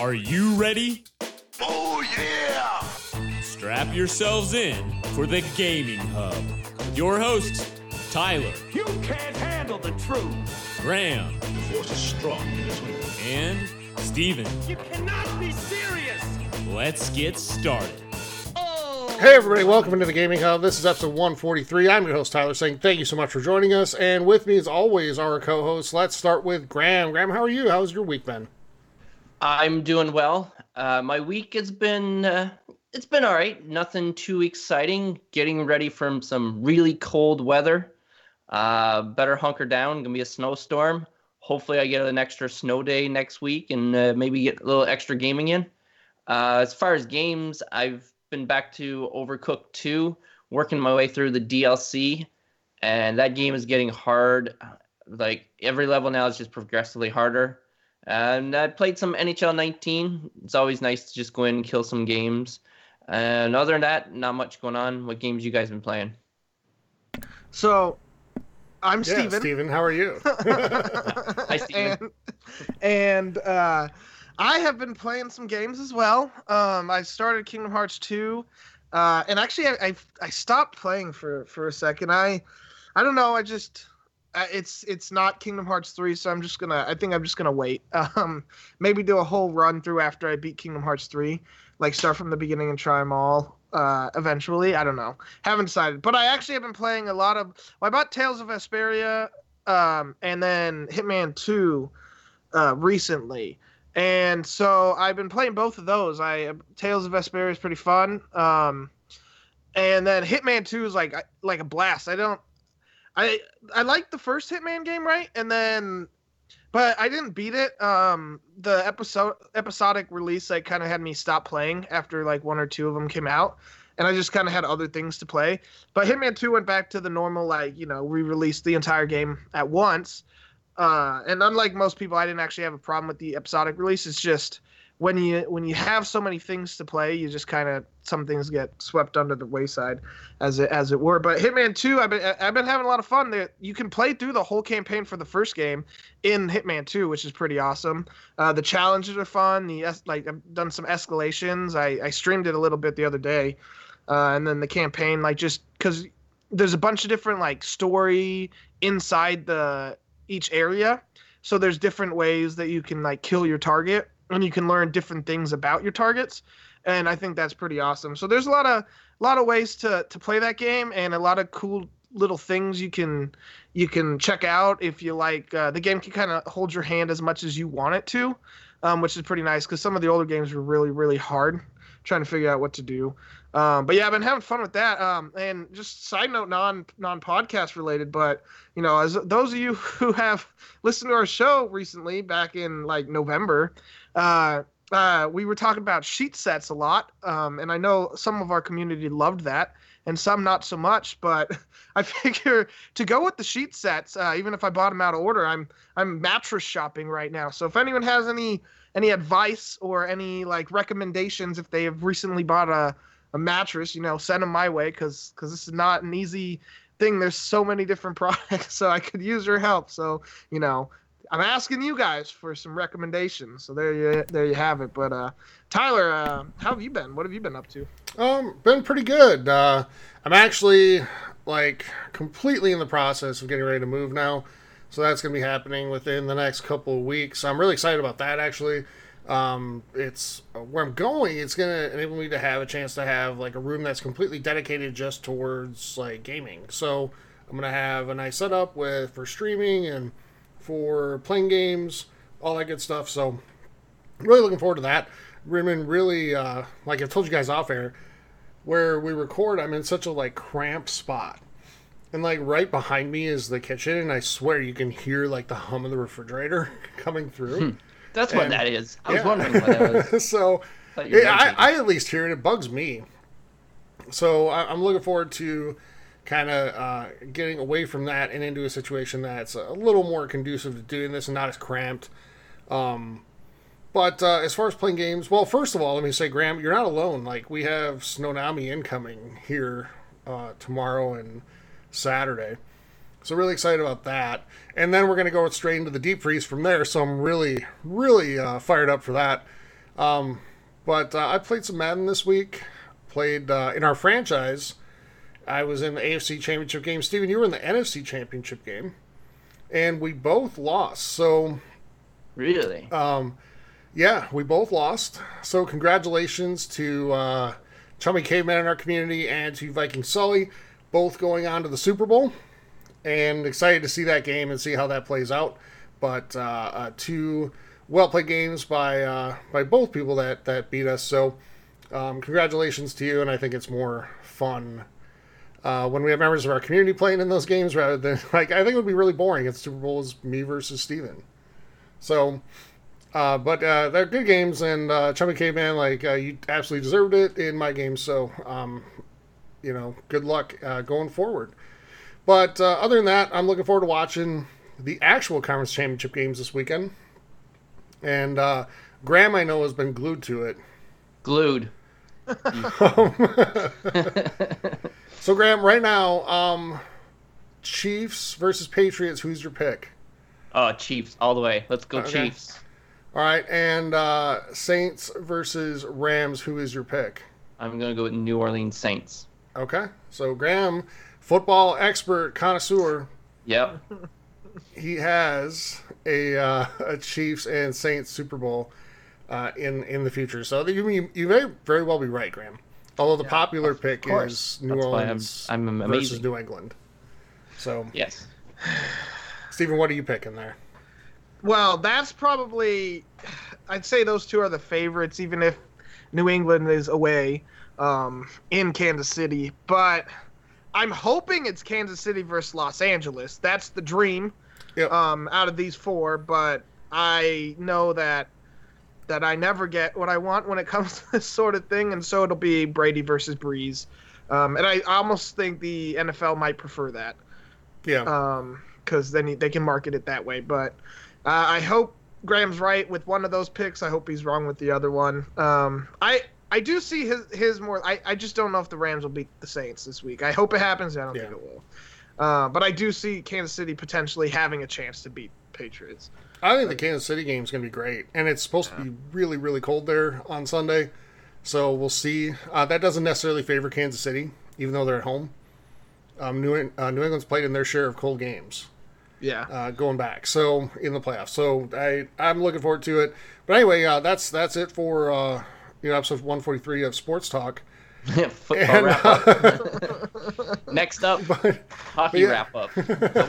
Are you ready? Oh, yeah! Strap yourselves in for the Gaming Hub. Your hosts, Tyler, You can't handle the truth! Graham, The Force is strong in this one. and Steven. You cannot be serious! Let's get started. Oh. Hey everybody, welcome into the Gaming Hub. This is episode 143. I'm your host Tyler saying thank you so much for joining us. And with me as always our co-host. Let's start with Graham. Graham, how are you? How's your week been? I'm doing well. Uh, my week has been uh, it's been all right. Nothing too exciting. Getting ready for some really cold weather. Uh, better hunker down. Gonna be a snowstorm. Hopefully, I get an extra snow day next week and uh, maybe get a little extra gaming in. Uh, as far as games, I've been back to Overcooked 2, working my way through the DLC, and that game is getting hard. Like every level now is just progressively harder. And I played some NHL 19. It's always nice to just go in and kill some games. And other than that, not much going on. What games you guys been playing? So, I'm Yeah, Steven. Steven, how are you? Hi, Steven. and and uh, I have been playing some games as well. Um, I started Kingdom Hearts 2. Uh, and actually, I, I I stopped playing for for a second. I I don't know. I just uh, it's it's not Kingdom Hearts 3, so I'm just gonna. I think I'm just gonna wait. Um, maybe do a whole run through after I beat Kingdom Hearts 3, like start from the beginning and try them all. Uh, eventually, I don't know. Haven't decided, but I actually have been playing a lot of. Well, I bought Tales of Vesperia, um, and then Hitman 2, uh, recently. And so I've been playing both of those. I Tales of Vesperia is pretty fun. Um, and then Hitman 2 is like like a blast. I don't I I like the first Hitman game, right? And then but I didn't beat it. Um the episode episodic release like kind of had me stop playing after like one or two of them came out. And I just kind of had other things to play. But Hitman 2 went back to the normal like, you know, we released the entire game at once. Uh, and unlike most people, I didn't actually have a problem with the episodic release. It's just when you when you have so many things to play, you just kind of some things get swept under the wayside, as it as it were. But Hitman Two, I've been I've been having a lot of fun. There, you can play through the whole campaign for the first game in Hitman Two, which is pretty awesome. Uh, the challenges are fun. The like I've done some escalations. I I streamed it a little bit the other day, uh, and then the campaign like just because there's a bunch of different like story inside the each area. So there's different ways that you can like kill your target and you can learn different things about your targets. And I think that's pretty awesome. So there's a lot of a lot of ways to to play that game and a lot of cool little things you can you can check out if you like uh, the game can kind of hold your hand as much as you want it to um, which is pretty nice because some of the older games were really really hard trying to figure out what to do um, but yeah, I've been having fun with that. Um, and just side note, non non podcast related, but you know, as those of you who have listened to our show recently, back in like November, uh, uh, we were talking about sheet sets a lot. Um, and I know some of our community loved that, and some not so much. But I figure to go with the sheet sets, uh, even if I bought them out of order, I'm I'm mattress shopping right now. So if anyone has any any advice or any like recommendations, if they have recently bought a a mattress, you know, send them my way because because this is not an easy thing. There's so many different products, so I could use your help. So you know, I'm asking you guys for some recommendations. So there you there you have it. But uh, Tyler, uh, how have you been? What have you been up to? Um, been pretty good. Uh, I'm actually like completely in the process of getting ready to move now, so that's gonna be happening within the next couple of weeks. So I'm really excited about that. Actually, um, it's where I'm going. It's gonna enable me to have a chance to have like a room that's completely dedicated just towards like gaming. So I'm gonna have a nice setup with for streaming and for playing games, all that good stuff. So really looking forward to that. Been really, uh, like I told you guys off air, where we record, I'm in such a like cramped spot. And like right behind me is the kitchen, and I swear you can hear like the hum of the refrigerator coming through. That's what that is. I was wondering what that was. so yeah, I, I at least hear it. It bugs me. So I, I'm looking forward to kind of uh, getting away from that and into a situation that's a little more conducive to doing this and not as cramped. Um, but uh, as far as playing games, well, first of all, let me say, Graham, you're not alone. Like we have Snownomi incoming here uh, tomorrow and Saturday. So really excited about that. And then we're going to go straight into the deep freeze from there. So I'm really, really uh, fired up for that. Um, but uh, I played some Madden this week. Played uh, in our franchise. I was in the AFC Championship game. Steven, you were in the NFC Championship game, and we both lost. So Really? um, yeah, we both lost. So congratulations to uh, Chummy Caveman in our community and to Viking Sully, both going on to the Super Bowl. And excited to see that game and see how that plays out. But uh, uh, two well played games by uh, by both people that that beat us. So um, congratulations to you. And I think it's more fun. Uh, when we have members of our community playing in those games rather than like I think it would be really boring if Super Bowl is me versus Steven. So uh, but uh, they're good games, and uh, Chummy Caveman, like uh, you absolutely deserved it in my game. So, um, you know, good luck uh, going forward. But uh, other than that, I'm looking forward to watching the actual conference championship games this weekend. And uh, Graham, I know, has been glued to it. Glued. So, Graham, right now, um, Chiefs versus Patriots. Who's your pick? Oh, Chiefs all the way. Let's go Okay. Chiefs. All right, and uh, Saints versus Rams. Who is your pick? I'm gonna go with New Orleans Saints. Okay, so Graham, football expert, connoisseur, Yep. he has a, uh, a Chiefs and Saints Super Bowl uh, in in the future. So you you, you may very well be right, Graham. Although the popular pick course. is New That's why I'm- Orleans I'm versus amazing. New England. So, Yes. Steven, what are you picking there? Well, that's probably. I'd say those two are the favorites, even if New England is away um, in Kansas City. But I'm hoping it's Kansas City versus Los Angeles. That's the dream Yep. um, out of these four. But I know that that I never get what I want when it comes to this sort of thing, and so it'll be Brady versus Brees. Um, and I almost think the NFL might prefer that yeah, because then they can market it that way. But uh, I hope Graham's right with one of those picks. I hope he's wrong with the other one. Um, I I do see his his more. I, I just don't know if the Rams will beat the Saints this week. I hope it happens. I don't Yeah. think it will. Uh, but I do see Kansas City potentially having a chance to beat Patriots. I think the Kansas City game is going to be great, and it's supposed to be really really cold there on Sunday. So we'll see. Uh, that doesn't necessarily favor Kansas City, even though they're at home. Um, New, uh, New England's played in their share of cold games. Yeah. uh, going back. So in the playoffs. So I I'm looking forward to it. But anyway, uh, that's that's it for uh, you know episode 143 of Sports Talk. Football And, wrap up. Next up, hockey yeah. wrap up.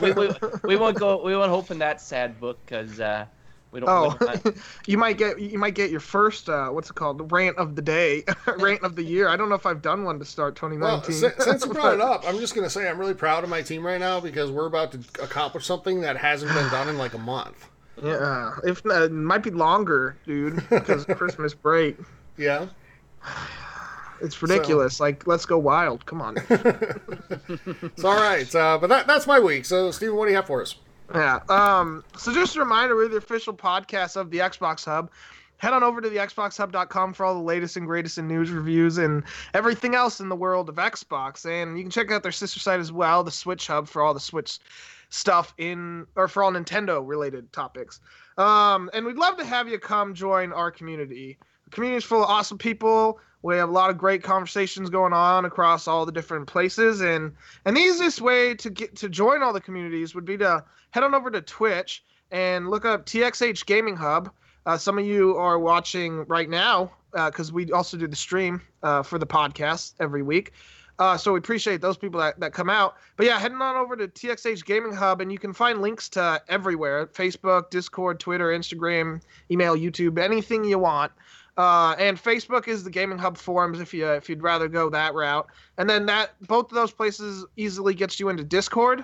We, we, we won't go. We won't open that sad book because uh, we don't. Oh, we don't- you might get you might get your first uh, what's it called rant of the day, rant of the year. I don't know if I've done one to start Well, 2019. si- since you brought it up, I'm just going to say I'm really proud of my team right now because we're about to accomplish something that hasn't been done in like a month. Yeah, if not, it might be longer, dude, because Christmas break. Yeah. It's ridiculous. Like, let's go wild. Come on. It's all right. Uh, but that, that's my week. So, Steven, what do you have for us? yeah. Um. So just a reminder, we're the official podcast of the Xbox Hub. Head on over to the XboxHub.com for all the latest and greatest in news, reviews, and everything else in the world of Xbox. And you can check out their sister site as well, the Switch Hub, for all the Switch stuff in or for all Nintendo related topics. Um, and we'd love to have you come join our community. The community is full of awesome people. We have a lot of great conversations going on across all the different places, and and the easiest way to get to join all the communities would be to head on over to Twitch and look up TXH Gaming Hub. Uh, some of you are watching right now because we also do the stream uh, for the podcast every week. Uh, so we appreciate those people that, that come out. But yeah, heading on over to TXH Gaming Hub, and you can find links to everywhere Facebook, Discord, Twitter, Instagram, email, YouTube, anything you want. Uh, and Facebook is the Gaming Hub forums if you if you'd rather go that route. And then that both of those places easily gets you into Discord.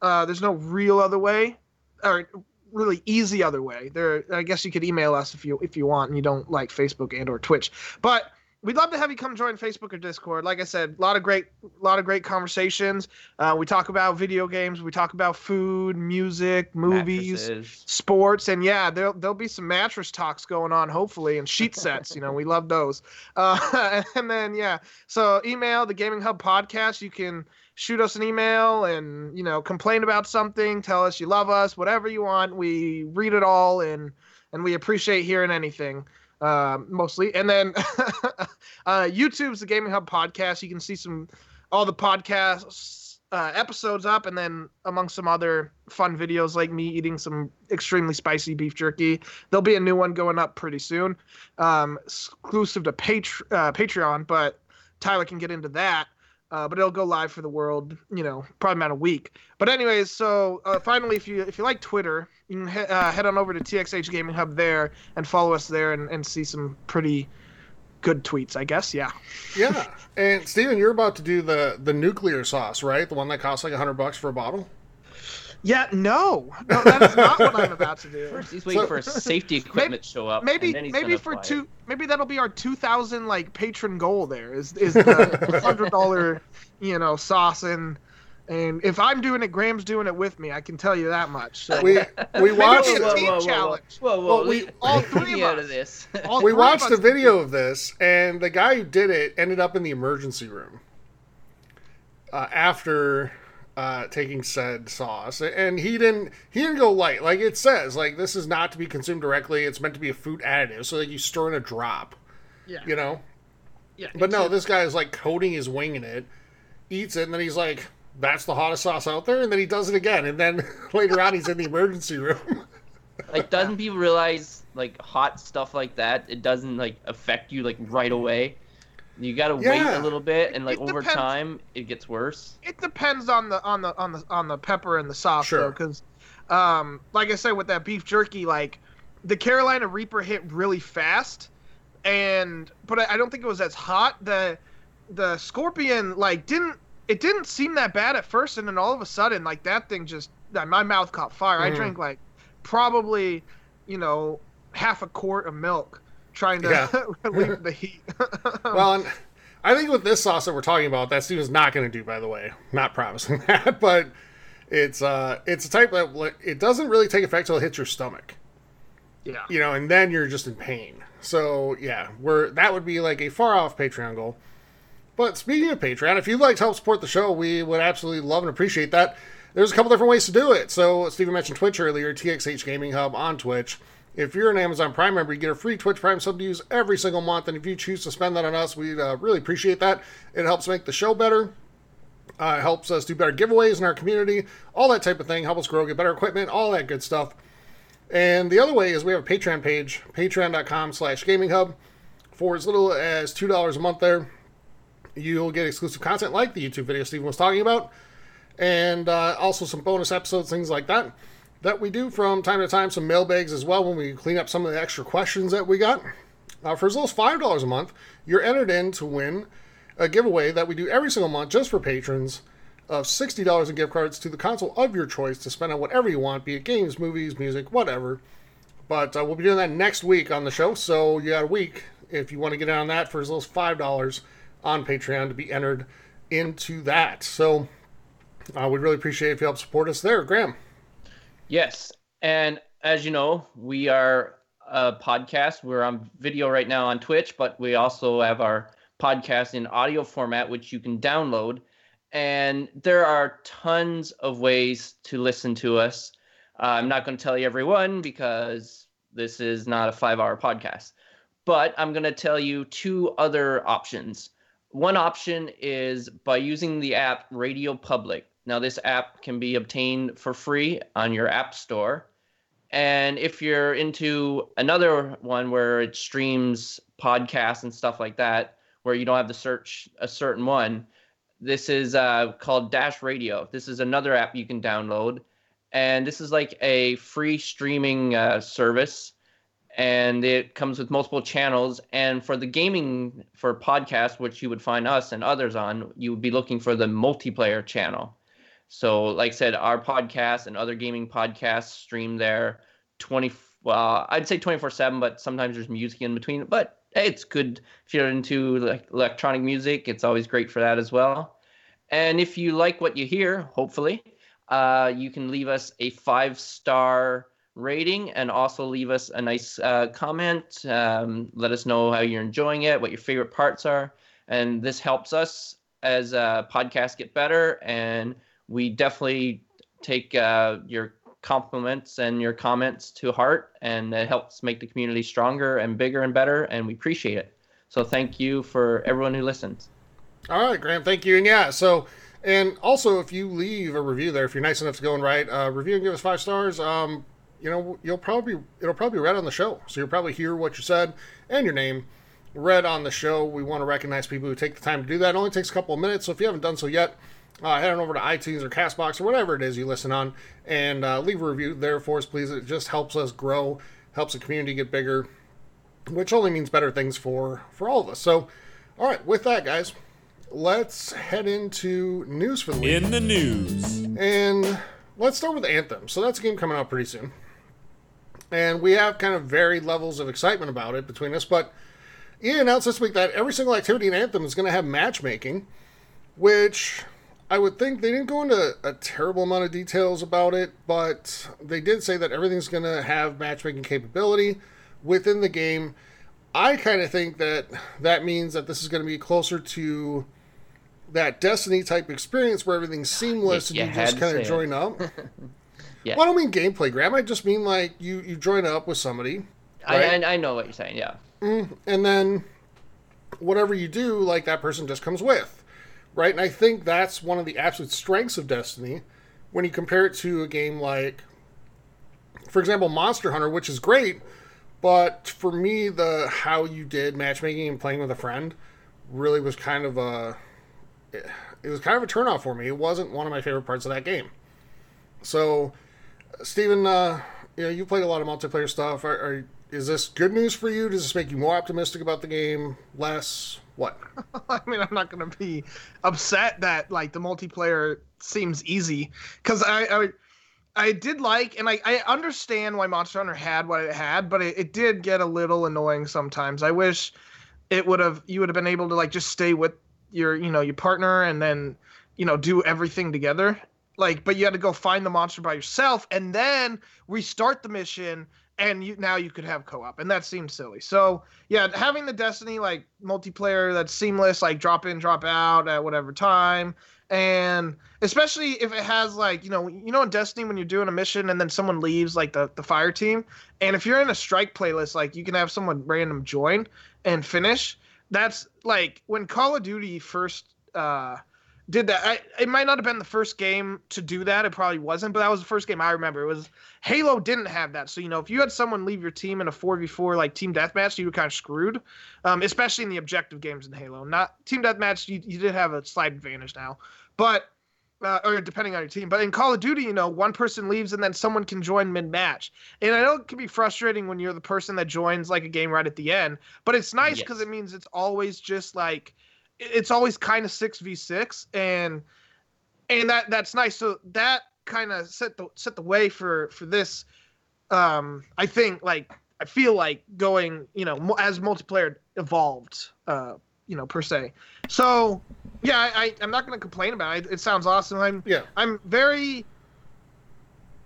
Uh, there's no real other way, or really easy other way. There, I guess you could email us if you if you want and you don't like Facebook and or Twitch. But we'd love to have you come join Facebook or Discord. Like I said, a lot of great, a lot of great conversations. Uh, we talk about video games. We talk about food, music, movies mattresses. sports and yeah there'll, there'll be some mattress talks going on hopefully and sheet sets you know we love those uh, and then yeah so email the gaming hub podcast you can shoot us an email and you know complain about something tell us you love us whatever you want we read it all and and we appreciate hearing anything um, mostly. And then uh, YouTube's the Gaming Hub podcast. You can see some all the podcasts uh, episodes up, and then among some other fun videos like me eating some extremely spicy beef jerky. There'll be a new one going up pretty soon, um, exclusive to uh, Patreon, but Tyler can get into that. Uh, but it'll go live for the world, you know, probably about a week. But anyways, so uh, finally, if you if you like Twitter, you can he- uh, head on over to TXH Gaming Hub there and follow us there and, and see some pretty good tweets, I guess. Yeah. Yeah. And Steven, you're about to do the the nuclear sauce, right? The one that costs like a hundred bucks for a bottle. Yeah. No. No, that is not what I'm about to do. First, he's waiting So- for a safety equipment to show up. Maybe and then he's maybe for apply it. two maybe that'll be our 2000 like patron goal there is is the hundred dollar you know sauce and and if I'm doing it Graham's doing it with me I can tell you that much so We we watched Maybe Whoa, a team whoa, whoa, whoa, challenge. Whoa, whoa, Well, we- all three me of out us. of this. all we three of watched us a video of this, and the guy who did it ended up in the emergency room uh, after uh, taking said sauce, and he didn't he didn't go light. Like it says, like this is not to be consumed directly. It's meant to be a food additive, so like you stir in a drop, yeah you know. yeah But no, it's- this guy is like coating his wing in it, eats it, and then he's like, "That's the hottest sauce out there," and then he does it again, and then later on he's in the emergency room. like, doesn't people realize like hot stuff like that? It doesn't like affect you like right away. You gotta wait a little bit, and like It over depends. time, it gets worse. it depends on the on the on the on the pepper and the sauce Sure. though because um like i said with that beef jerky like the carolina reaper hit really fast and but I, I don't think it was as hot the the scorpion like didn't it didn't seem that bad at first and then all of a sudden like that thing just my mouth caught fire i Mhm. drank like probably you know half a quart of milk trying to Yeah. relieve the heat well, and I think with this sauce that we're talking about, that Steven's not going to do. By the way, not promising that, but it's uh, it's a type that it doesn't really take effect till it hits your stomach. yeah you know, and then you're just in pain. So yeah, we're that would be like a far off Patreon goal. But speaking of Patreon, if you'd like to help support the show, we would absolutely love and appreciate that. There's a couple different ways to do it. So Steven mentioned Twitch earlier, TXH Gaming Hub on Twitch. If you're an Amazon Prime member, you get a free Twitch Prime sub to use every single month. And if you choose to spend that on us, we'd uh, really appreciate that. It helps make the show better. Uh, helps us do better giveaways in our community, all that type of thing. Help us grow, get better equipment, all that good stuff. And the other way is we have a Patreon page, patreon.com slash gaming hub. For as little as $2 a month there, you'll get exclusive content like the YouTube video Steven was talking about, and uh, also some bonus episodes, things like that, that we do from time to time, some mailbags as well when we clean up some of the extra questions that we got. Uh, for as little as $5 a month, you're entered in to win a giveaway that we do every single month just for patrons of $60 in gift cards to the console of your choice to spend on whatever you want, be it games, movies, music, whatever. But uh, we'll be doing that next week on the show, so you got a week if you want to get in on that for as little as $5 on Patreon to be entered into that. So uh, we'd really appreciate if you help support us there. Graham. Yes, and as you know, we are a podcast. We're on video right now on Twitch, but we also have our podcast in audio format, which you can download. And there are tons of ways to listen to us. Uh, I'm not going to tell you every one because this is not a five hour podcast, but I'm going to tell you two other options. One option is by using the app Radio Public. Now, this app can be obtained for free on your App Store. And if you're into another one where it streams podcasts and stuff like that, where you don't have to search a certain one, this is uh, called Dash Radio. This is another app you can download. And this is like a free streaming uh, service. And it comes with multiple channels. And for the gaming, for podcasts, which you would find us and others on, you would be looking for the multiplayer channel. So, like I said, our podcast and other gaming podcasts stream there 20, well, I'd say 24 7, but sometimes there's music in between. But hey, it's good if you're into like electronic music, it's always great for that as well. And if you like what you hear, hopefully, uh, you can leave us a five star rating and also leave us a nice uh, comment. Um, let us know how you're enjoying it, what your favorite parts are. And this helps us as uh, podcasts get better. And we definitely take uh, your compliments and your comments to heart, and it helps make the community stronger and bigger and better, and we appreciate it. So thank you for everyone who listens. All right, Graham, thank you. And yeah, so and also if you leave a review there, if you're nice enough to go and write a review and give us five stars, um, you know, you'll probably it'll probably be read on the show. So you'll probably hear what you said and your name read on the show. We want to recognize people who take the time to do that. It only takes a couple of minutes, so if you haven't done so yet, uh, head on over to iTunes or Castbox or whatever it is you listen on and uh, leave a review there for us, please. It just helps us grow, helps the community get bigger, which only means better things for for all of us. So, all right, with that, guys, let's head into news for the week. In the news. And let's start with Anthem. So that's a game coming out pretty soon. And we have kind of varied levels of excitement about it between us, but EA announced this week that every single activity in Anthem is going to have matchmaking, which I would think they didn't go into a terrible amount of details about it, but they did say that everything's going to have matchmaking capability within the game. I kind of think that that means that this is going to be closer to that Destiny type experience where everything's seamless You- and you you just kind of join up. Yeah. Well, I don't mean gameplay, Graham. I just mean like you you join up with somebody, Right. I, I I know what you're saying. Yeah. Mm-hmm. and then whatever you do, like that person just comes with, right? And I think that's one of the absolute strengths of Destiny when you compare it to a game like, for example, Monster Hunter, which is great, but for me, the how you did matchmaking and playing with a friend really was kind of a it was kind of a turnoff for me. It wasn't one of my favorite parts of that game. So, Steven, uh, you know, you played a lot of multiplayer stuff. Are, are, is this good news for you? Does this make you more optimistic about the game? Less? What? I mean, I'm not gonna be upset that like the multiplayer seems easy because I, I I did like and I, I understand why Monster Hunter had what it had, but it, it did get a little annoying sometimes. I wish it would have you would have been able to like just stay with your you know your partner and then you know do everything together. Like, but you had to go find the monster by yourself and then restart the mission and you now you could have co-op and that seems silly. So yeah having the destiny like multiplayer that's seamless like drop in drop out at whatever time and especially if it has like you know you know in destiny when you're doing a mission and then someone leaves like the, the fire team and if you're in a strike playlist like you can have someone random join and finish. That's like when call of duty first uh did that. I, it might not have been the first game to do that. It probably wasn't, but that was the first game I remember. It was Halo didn't have that. So you know, if you had someone leave your team in a four v four like team deathmatch, you were kind of screwed. Um, especially in the objective games in Halo. Not team deathmatch, you, you did have a slight advantage now, but uh, or depending on your team. But in Call of Duty, you know, one person leaves and then someone can join mid match. And I know it can be frustrating when you're the person that joins like a game right at the end, but it's nice because Yes. it means it's always just like it's always kind of six v six, and and that that's nice. So that kind of set the set the way for for this. Um, I think like I feel like going, you know, as multiplayer evolved, uh, you know, per se. So yeah, I, I I'm not going to complain about it. It sounds awesome. I'm Yeah. I'm very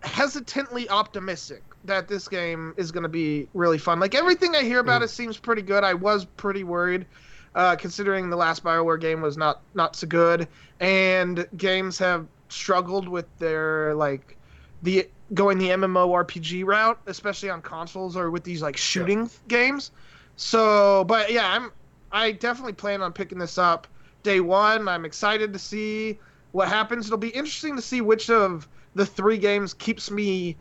hesitantly optimistic that this game is going to be really fun. Like everything I hear about it seems pretty good. I was pretty worried, uh, considering the last Bioware game was not not so good, and games have struggled with their like the going the MMORPG route, especially on consoles or with these like shooting games. So, but yeah, I'm I definitely plan on picking this up day one. I'm excited to see what happens. It'll be interesting to see which of the three games keeps me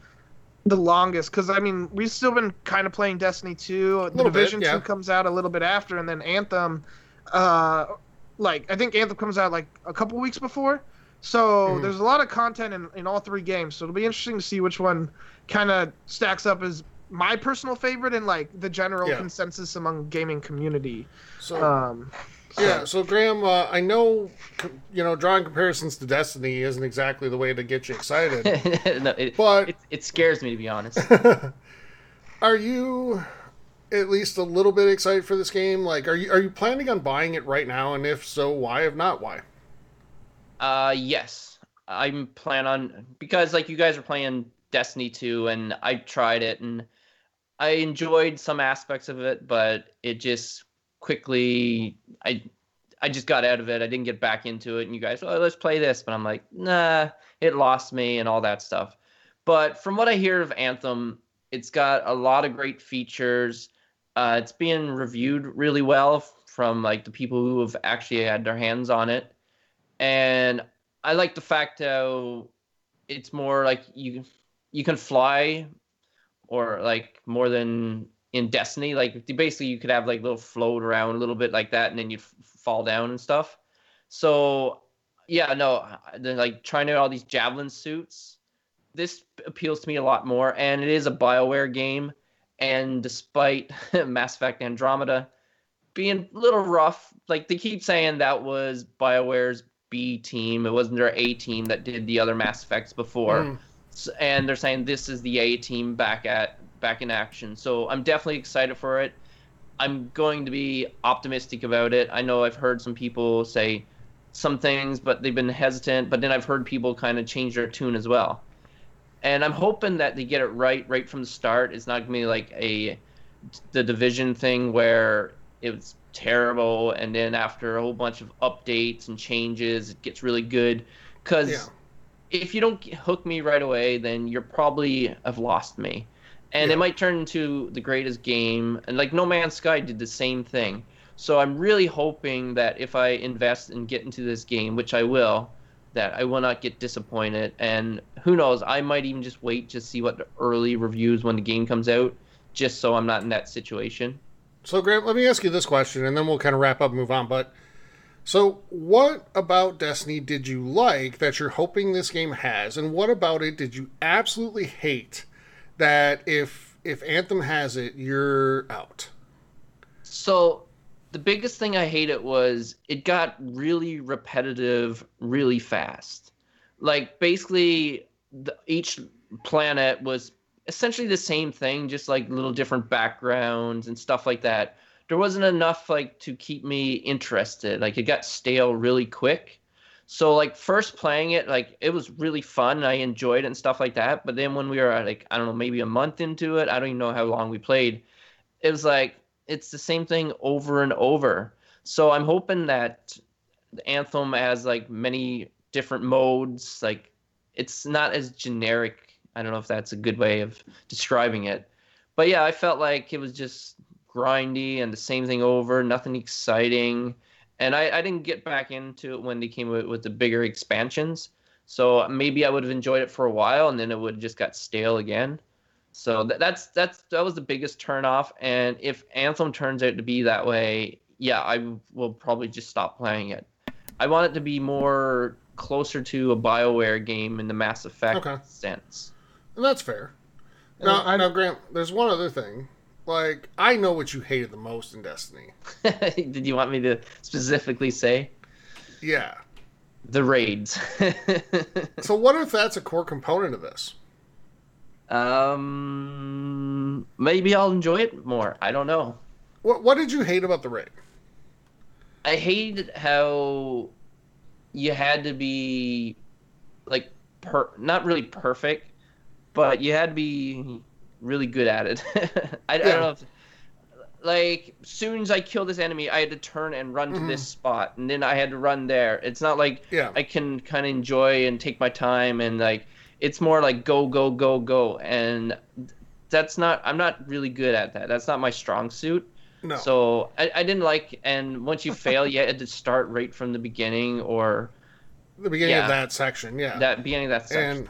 the longest because I mean we've still been kind of playing Destiny 2. The Little bit, Division yeah. 2 comes out a little bit after, and then Anthem. Uh, like I think Anthem comes out like a couple weeks before. So Mhm. there's a lot of content in, in all three games. So it'll be interesting to see which one kind of stacks up as my personal favorite and like the general Yeah. consensus among gaming community. So Um, yeah, so Graham, uh, I know you know drawing comparisons to Destiny isn't exactly the way to get you excited, no, it, but it, it scares me to be honest. are you at least a little bit excited for this game? Like, are you are you planning on buying it right now? And if so, why? If not, why? Uh, yes, I'm plan on because like you guys are playing Destiny 2, and I tried it and I enjoyed some aspects of it, but it just quickly I I just got out of it. I didn't get back into it, and you guys, oh, let's play this, but I'm like, nah, it lost me and all that stuff. But from what I hear of Anthem, it's got a lot of great features. Uh, it's being reviewed really well from like the people who have actually had their hands on it, and I like the fact how it's more like you you can fly, or like more than in Destiny. Like basically, you could have like little float around a little bit like that, and then you'd f- fall down and stuff. So yeah, no, then like trying out all these javelin suits. This appeals to me a lot more, and it is a Bioware game. And despite Mass Effect Andromeda being a little rough, like they keep saying that was Bioware's B team, it wasn't their A team that did the other Mass Effects before. Mm. And they're saying this is the A team back at back in action. So I'm definitely excited for it. I'm going to be optimistic about it. I know I've heard some people say some things, but they've been hesitant. But then I've heard people kind of change their tune as well. And I'm hoping that they get it right right from the start. It's not gonna be like a the division thing where it was terrible, and then after a whole bunch of updates and changes, it gets really good. Because Yeah. if you don't hook me right away, then you're probably have lost me. And Yeah. it might turn into the greatest game. And like No Man's Sky did the same thing. So I'm really hoping that if I invest and get into this game, which I will, that I will not get disappointed. And who knows, I might even just wait to see what the early reviews when the game comes out, just so I'm not in that situation. So, Grant, let me ask you this question, and then we'll kind of wrap up and move on. But so, what about Destiny did you like that you're hoping this game has, and what about it did you absolutely hate that if if Anthem has it, you're out? So the biggest thing I hated was it got really repetitive really fast. Like basically the, each planet was essentially the same thing, just like little different backgrounds and stuff like that. There wasn't enough like to keep me interested. Like it got stale really quick. So like first playing it, like it was really fun. And I enjoyed it and stuff like that. But then when we were like I don't know maybe a month into it, I don't even know how long we played. It was like it's the same thing over and over. So I'm hoping that the Anthem has like many different modes. Like it's not as generic. I don't know if that's a good way of describing it. But yeah, I felt like it was just grindy and the same thing over, nothing exciting. And I, I didn't get back into it when they came with, with the bigger expansions. So maybe I would have enjoyed it for a while and then it would have just got stale again. So that, that's that's that was the biggest turnoff. And if Anthem turns out to be that way, yeah, I will probably just stop playing it. I want it to be more closer to a Bioware game in the Mass Effect Okay. sense. And that's fair. Now, I- know, Grant, there's one other thing. Like, I know what you hated the most in Destiny. Did you want me to specifically say Yeah. the raids? So, what if that's a core component of this? um, maybe I'll enjoy it more. I don't know. What What did you hate about the raid? I hated how you had to be like per not really perfect, but you had to be really good at it. I, I don't know if like soon as I kill this enemy, I had to turn and run to this mm-hmm. spot, and then I had to run there. It's not like Yeah. I can kind of enjoy and take my time, and like it's more like go go go go, and that's not. I'm not really good at that. That's not my strong suit. No. So I, I didn't like, and once you fail, you had to start right from the beginning or the beginning yeah. of that section, yeah. that beginning of that section. and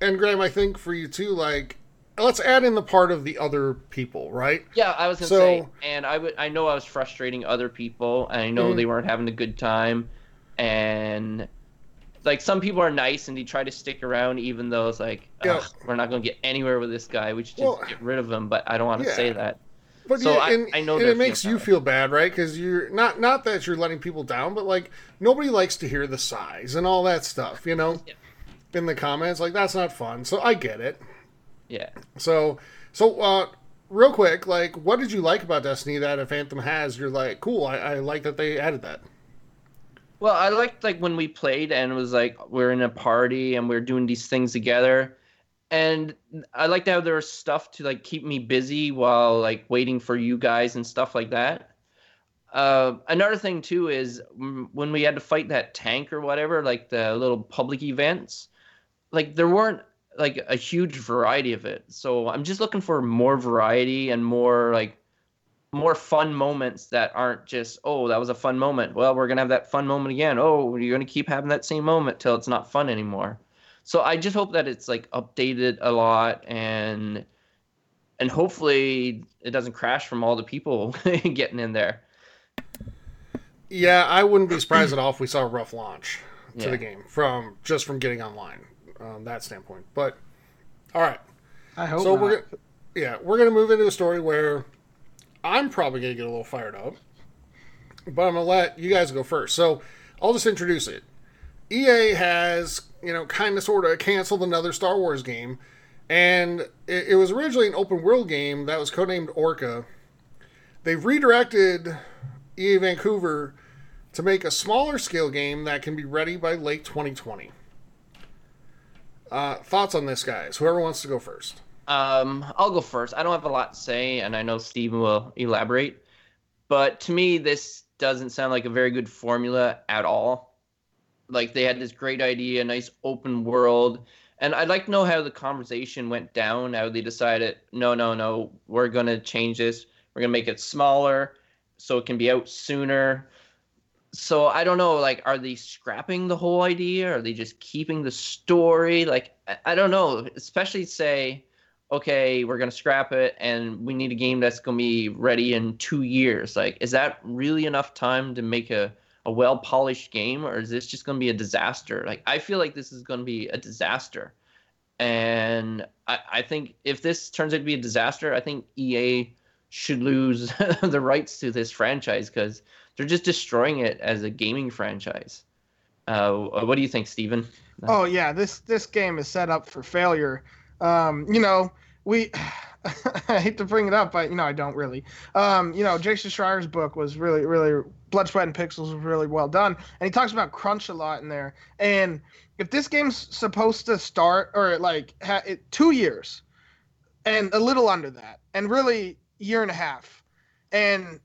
and Graham, I think for you too, like let's add in the part of the other people, right? yeah, I was gonna So- say, and I would, I know I was frustrating other people, and I know Mhm. they weren't having a good time, and like some people are nice and they try to stick around, even though it's like, Yeah. "Ugh, we're not gonna get anywhere with this guy. We should just Well, get rid of him. But I don't want to yeah. say that. But So yeah, I- and, I know and it makes you feel bad, right? Because you're not not that you're letting people down, but like nobody likes to hear the sighs and all that stuff, you know, in the comments. Like that's not fun. So I get it. Yeah. So so uh, real quick, like what did you like about Destiny that if Anthem has, you're like, cool. I, I like that they added that. Well, I liked like when we played and it was like we're in a party and we're doing these things together. And I liked how there was stuff to like keep me busy while like waiting for you guys and stuff like that. Uh, another thing too is when we had to fight that tank or whatever, like the little public events, like there weren't like a huge variety of it. So I'm just looking for more variety and more like more fun moments that aren't just oh that was a fun moment. Well, we're gonna have that fun moment again. Oh, you're gonna keep having that same moment till it's not fun anymore. So I just hope that it's like updated a lot and and hopefully it doesn't crash from all the people getting in there. Yeah, I wouldn't be surprised at all if we saw a rough launch to Yeah. the game from just from getting online, um, that standpoint. But all right, I hope. so not. we're gonna, yeah we're gonna move into a story where I'm probably gonna get a little fired up, but I'm gonna let you guys go first. So I'll just introduce it. EA has you know kind of sort of canceled another Star Wars game, and it, it was originally an open world game that was codenamed Orca. They've redirected EA Vancouver to make a smaller scale game that can be ready by late 2020. Uh, thoughts on this, guys? Whoever wants to go first. Um, I'll go first. I don't have a lot to say, and I know Steven will elaborate. But to me, this doesn't sound like a very good formula at all. Like they had this great idea, nice open world, and I'd like to know how the conversation went down. How they decided, no, no, no, we're gonna change this. We're gonna make it smaller, so it can be out sooner. So I don't know. Like, are they scrapping the whole idea? Are they just keeping the story? Like, I, I don't know. Especially say okay, we're gonna scrap it, and we need a game that's gonna be ready in two years. Like, is that really enough time to make a a well polished game, or is this just gonna be a disaster? Like, I feel like this is gonna be a disaster, and I, I think if this turns out to be a disaster, I think EA should lose the rights to this franchise because they're just destroying it as a gaming franchise. Uh, what do you think, Steven? Oh yeah, this this game is set up for failure. Um, you know, we I hate to bring it up, but you know I don't really. Um, you know, Jason Schreier's book was really, really Blood, Sweat, and Pixels was really well done, and he talks about crunch a lot in there. And if this game's supposed to start or like ha- it, two years, and a little under that, and really year and a half, and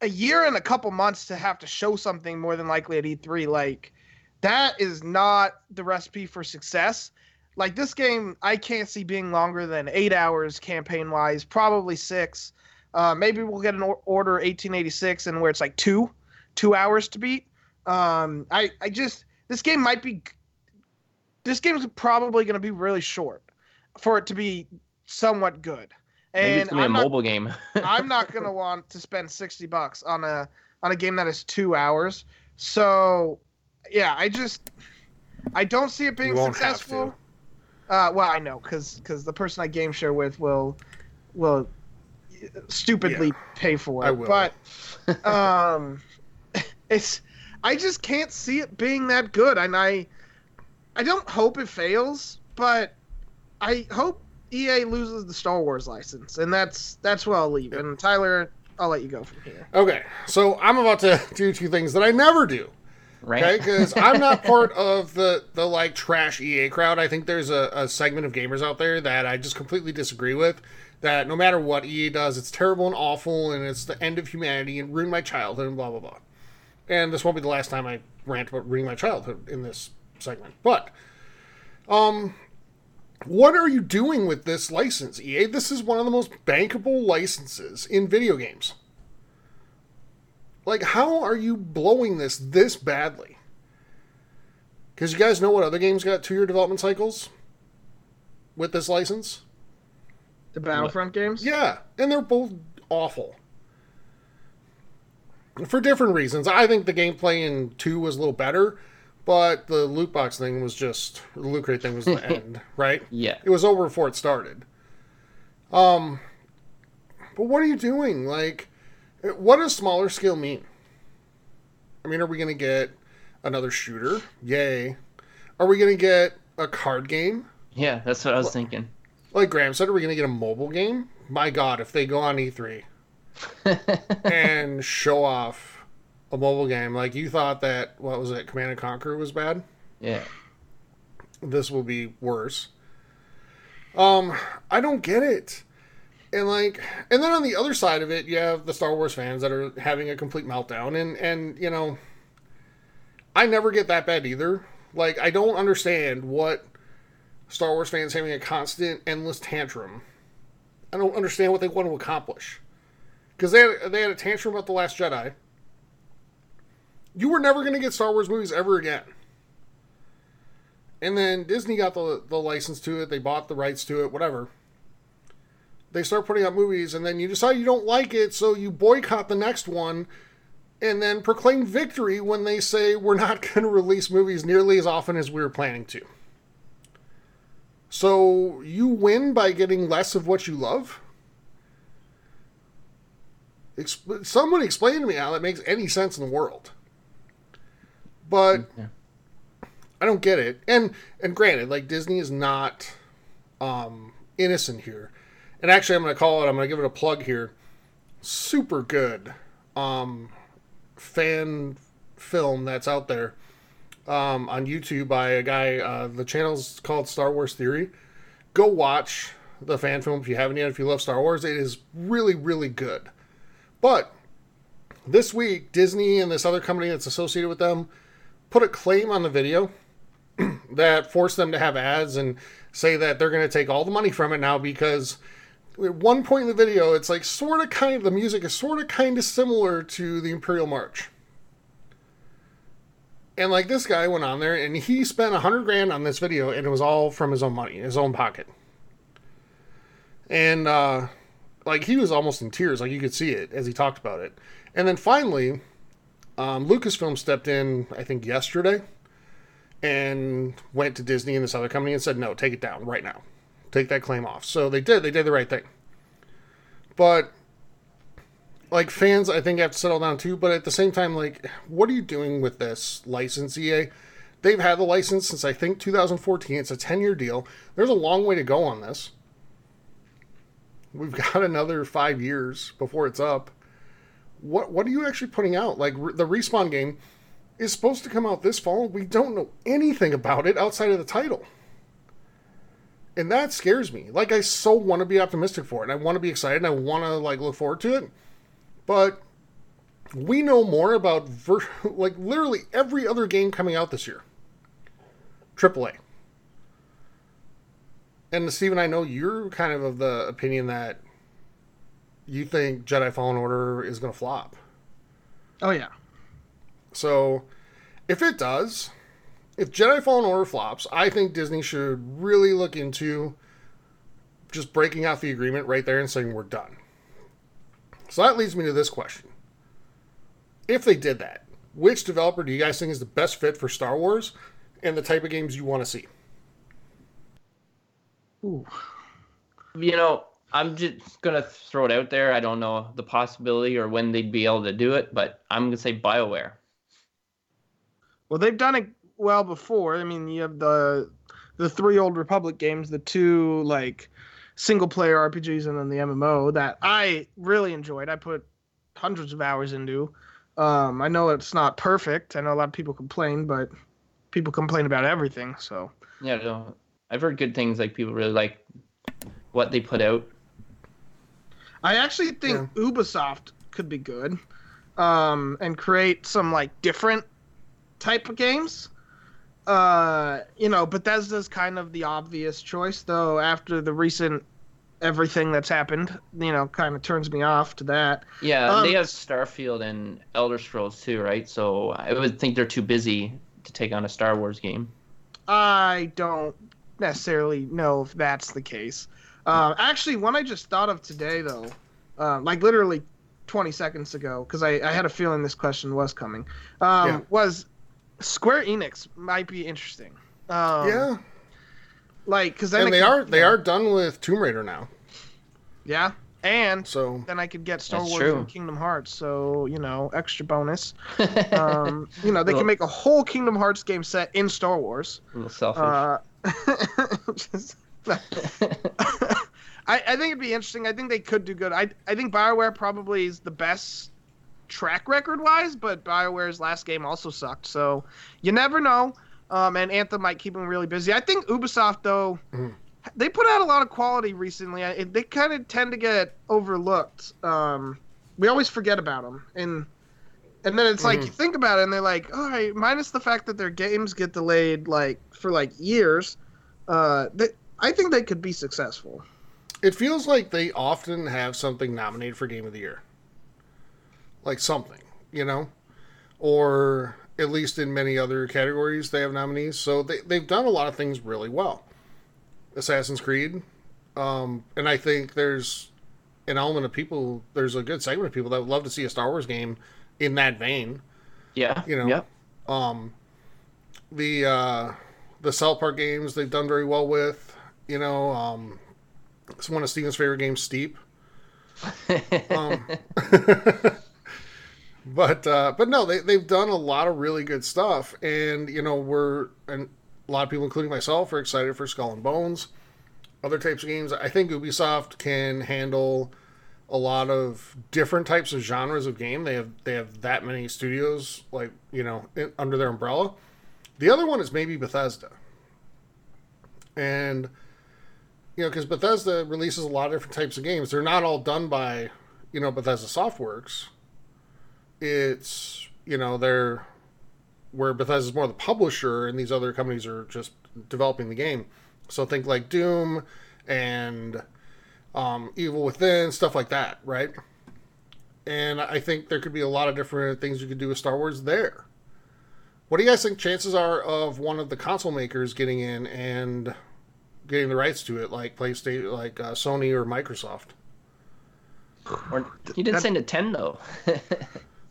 a year and a couple months to have to show something more than likely at E3, like that is not the recipe for success. Like this game, I can't see being longer than eight hours campaign wise, probably six. Uh, maybe we'll get an or- order 1886 and where it's like two, two hours to beat. Um, I, I just this game might be, this game's probably going to be really short for it to be somewhat good. Maybe And it's gonna be a I'm not mobile game. I'm not gonna want to spend sixty bucks on a on a game that is two hours. So, yeah, I just I don't see it being You won't have successful. Uh, well, I know because because the person I game share with will will stupidly pay for it. I will. But um, it's I just can't see it being that good, and I I don't hope it fails, but I hope EA loses the Star Wars license, and that's that's where I'll leave. And Tyler, I'll let you go from here. Okay, so I'm about to do two things that I never do. right? Okay, because I'm not part of the the like trash EA crowd. I think there's a, a segment of gamers out there that I just completely disagree with. That no matter what EA does, it's terrible and awful, and it's the end of humanity and ruin my childhood and blah blah blah. And this won't be the last time I rant about ruining my childhood in this segment. But, um, what are you doing with this license, EA? This is one of the most bankable licenses in video games. Like, how are you blowing this this badly? Because you guys know what other games got two year development cycles with this license? The Battlefront games. Yeah, and they're both awful. For different reasons. I think the gameplay in 2 was a little better, but the loot box thing was just. The loot crate thing was the end, right? Yeah. It was over before it started. Um, but what are you doing? Like, what does smaller scale mean? I mean, are we going to get another shooter? Yay. Are we going to get a card game? Yeah, that's what I was thinking. Like Graham said, are we going to get a mobile game? My God, if they go on E3 and show off a mobile game, like you thought that, what was it, Command and Conquer was bad? Yeah. this will be worse. Um, I don't get it. And like and then on the other side of it, you have the Star Wars fans that are having a complete meltdown and and you know I never get that bad either. Like I don't understand what Star Wars fans having a constant, endless tantrum. I don't understand what they want to accomplish. Because they had, they had a tantrum about The Last Jedi. You were never going to get Star Wars movies ever again. And then Disney got the, the license to it, they bought the rights to it, whatever. They start putting out movies, and then you decide you don't like it, so you boycott the next one and then proclaim victory when they say we're not going to release movies nearly as often as we were planning to. So you win by getting less of what you love? Someone explain to me how that makes any sense in the world. But Yeah. I don't get it. And and granted, like Disney is not um innocent here. And actually I'm gonna call it I'm gonna give it a plug here. Super good um fan film that's out there um, on YouTube by a guy. Uh, the channel's called Star Wars Theory. Go watch the fan film if you haven't yet. If you love Star Wars, it is really, really good. But this week, Disney and this other company that's associated with them put a claim on the video that forced them to have ads and say that they're going to take all the money from it now because at one point in the video, it's like sort of kind of the music is sort of kind of similar to the Imperial March. And like this guy went on there and he spent a hundred grand on this video and it was all from his own money, his own pocket. And uh like he was almost in tears, like you could see it as he talked about it. And then finally, um, Lucasfilm stepped in, I think yesterday, and went to Disney and this other company and said, "No, take it down right now, take that claim off." So they did. They did the right thing. But like fans, I think have to settle down too. But at the same time, like, what are you doing with this license, EA? They've had the license since I think 2014. It's a 10 year deal. There's a long way to go on this. We've got another five years before it's up. What what are you actually putting out? Like re- the respawn game is supposed to come out this fall. We don't know anything about it outside of the title. And that scares me. Like I so want to be optimistic for it. And I want to be excited. And I want to like look forward to it. But we know more about ver- like literally every other game coming out this year. AAA. And Steven, I know you're kind of of the opinion that you think Jedi Fallen Order is going to flop. Oh yeah. So, if it does, if Jedi Fallen Order flops, I think Disney should really look into just breaking out the agreement right there and saying we're done. So that leads me to this question. If they did that, which developer do you guys think is the best fit for Star Wars and the type of games you want to see? Ooh. You know, I'm just gonna throw it out there. I don't know the possibility or when they'd be able to do it, but I'm gonna say Bioware. Well, they've done it well before. I mean, you have the the three old Republic games, the two like single player RPGs, and then the MMO that I really enjoyed. I put hundreds of hours into. Um, I know it's not perfect. I know a lot of people complain, but people complain about everything. So Yeah, no, I've heard good things. Like people really like what they put out. I actually think Ubisoft could be good, um, and create some like different type of games. Uh, you know, Bethesda's kind of the obvious choice, though. After the recent everything that's happened, you know, kind of turns me off to that. Yeah, Um, they have Starfield and Elder Scrolls too, right? So I would think they're too busy to take on a Star Wars game. I don't necessarily know if that's the case. Uh, actually, one I just thought of today, though, uh, like literally 20 seconds ago, because I, I had a feeling this question was coming, um, Yeah. was Square Enix might be interesting. Um, yeah, Like, because then and they could- are they yeah. are done with Tomb Raider now. Yeah. And So then I could get Star Wars true. and Kingdom Hearts. So, you know, extra bonus. Um, you know, they Well- can make a whole Kingdom Hearts game set in Star Wars. a little selfish. Uh, just, I, I think it'd be interesting. I think they could do good. I, I think Bioware probably is the best track record wise, but Bioware's last game also sucked. So you never know. Um, and Anthem might keep them really busy. I think Ubisoft though, Mhm. they put out a lot of quality recently. I, they kind of tend to get overlooked. Um, we always forget about them, and and then it's like Mhm. you think about it, and they're like, all right, minus the fact that their games get delayed like for like years. uh, they, I think they could be successful. It feels like they often have something nominated for Game of the Year. Like something, you know? Or at least in many other categories, they have nominees. So they, they've done a lot of things really well. Assassin's Creed. Um, and I think there's an element of people, there's a good segment of people that would love to see a Star Wars game in that vein. Yeah. You know, Yeah. Um, the uh, the South Park games they've done very well with. You know, um, it's one of Steven's favorite games, Steep. Um, but uh, but no, they they've done a lot of really good stuff, and you know we're and a lot of people, including myself, are excited for Skull and Bones. Other types of games, I think Ubisoft can handle a lot of different types of genres of game. They have they have that many studios like you know in, under their umbrella. The other one is maybe Bethesda, and you know because Bethesda releases a lot of different types of games. They're not all done by you know Bethesda Softworks. It's you know they're where Bethesda's more the publisher and these other companies are just developing the game. So think like Doom and um, Evil Within, stuff like that, right? And I think there could be a lot of different things you could do with Star Wars there. What do you guys think chances are of one of the console makers getting in and getting the rights to it, like PlayStation, like uh, Sony or Microsoft? Or you didn't That- say Nintendo. Though.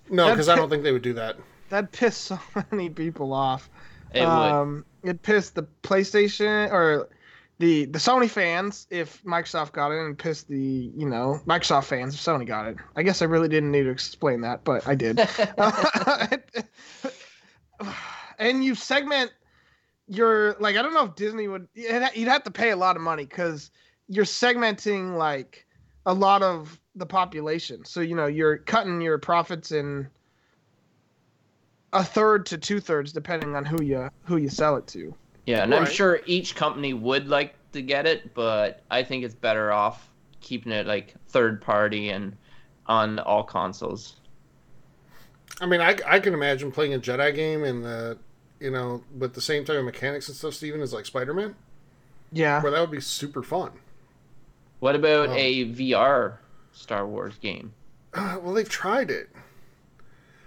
No, because I don't think they would do that. That pissed so many people off. it would. um, it pissed the PlayStation or the the Sony fans if Microsoft got it, and pissed the you know Microsoft fans if Sony got it. I guess I really didn't need to explain that, but I did. and you segment your like I don't know if Disney would you'd have to pay a lot of money because you're segmenting like a lot of the population. So you know you're cutting your profits in a third to two thirds depending on who you who you sell it to. Yeah, and I'm sure each company would like to get it, but I think it's better off keeping it like third party and on all consoles. I mean, I, I can imagine playing a Jedi game and the, you know, but the same type of mechanics and stuff, Steven, is like Spider Man, Yeah. where that would be super fun. What about Oh. a VR Star Wars game? Uh, well, they've tried it.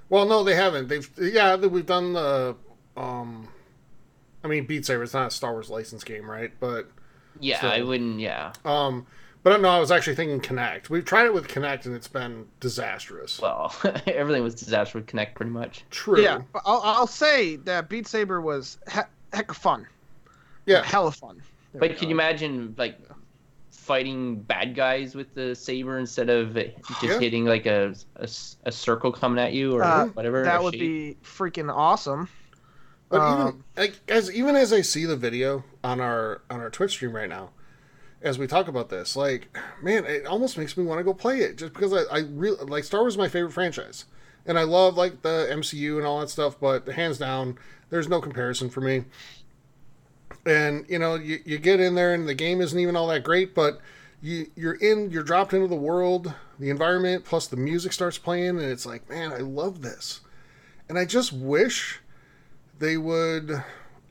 Well, no, they haven't. They've yeah, we've done the, um, I mean, Beat Saber. It's not a Star Wars license game, right? But Yeah, So- I wouldn't. Yeah. um, but no, I was actually thinking Kinect. We've tried it with Kinect, and it's been disastrous. Well, everything was disaster with Kinect pretty much. True. Yeah, but I'll, I'll say that Beat Saber was he- heck of fun. Yeah. hell of fun. There But can go. you imagine like fighting bad guys with the saber instead of just Yeah. hitting like a a circle coming at you or Uh, whatever? That would shape? be freaking awesome. But even Um, like as even as I see the video on our on our Twitch stream right now, as we talk about this, like man, it almost makes me want to go play it just because I, I really like Star Wars is my favorite franchise. And I love like the MCU and all that stuff, but hands down, there's no comparison for me. And you know, you, you get in there and the game isn't even all that great, but you you're in you're dropped into the world, the environment, plus the music starts playing, and it's like, man, I love this. And I just wish they would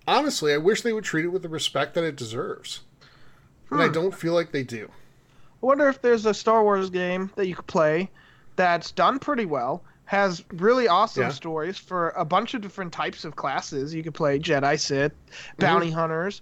honestly i wish they would treat it with the respect that it deserves and i don't feel like they do I wonder if there's a Star Wars game that you could play that's done pretty well, has really awesome Yeah. stories for a bunch of different types of classes. You could play Jedi, Sith, bounty hunters.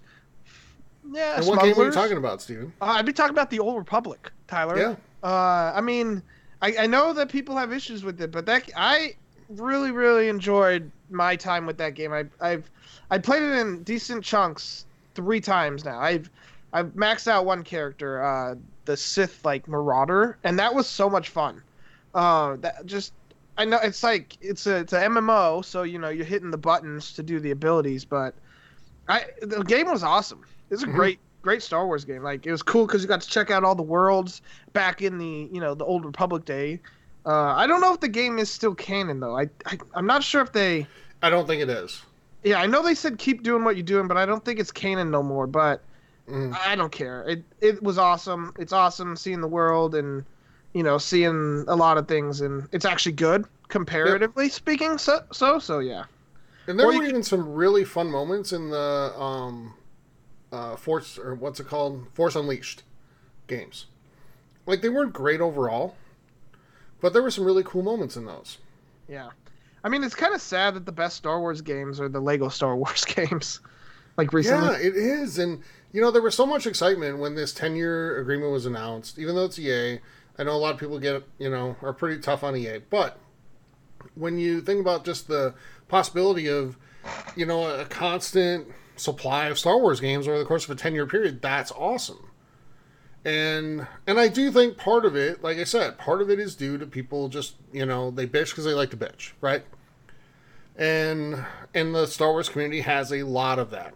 Yeah, Mm-hmm. and what game are you talking about steven Uh, I'd be talking about the Old Republic, Tyler. yeah Uh, I mean, I, I know that people have issues with it, but that I really, really enjoyed my time with that game. I, I've I played it in decent chunks three times now. I've I've maxed out one character, uh, the Sith like Marauder, and that was so much fun. Uh, that just I know it's like it's a it's a MMO, so you know you're hitting the buttons to do the abilities, but I the game was awesome. It's a Mhm. great great Star Wars game. Like it was cool because you got to check out all the worlds back in the you know the old Republic day. Uh, I don't know if the game is still canon though. I, I I'm not sure if they. i don't think it is Yeah, I know they said keep doing what you're doing, but I don't think it's canon no more. But Mm. I don't care. It it was awesome. It's awesome seeing the world and you know seeing a lot of things, and it's actually good comparatively speaking. So so so yeah. and there Or were you could- even some really fun moments in the um uh, Force or what's it called? Force Unleashed games. Like they weren't great overall, but there were some really cool moments in those. Yeah. I mean, it's kind of sad that the best Star Wars games are the Lego Star Wars games. Like recently. Yeah, it is. And, you know, there was so much excitement when this 10 year agreement was announced, even though it's EA. I know a lot of people get, you know, are pretty tough on EA. But when you think about just the possibility of, you know, a constant supply of Star Wars games over the course of a 10 year period, that's awesome. And and I do think part of it, like I said, part of it is due to people just, you know, they bitch because they like to bitch, right? And and the Star Wars community has a lot of that.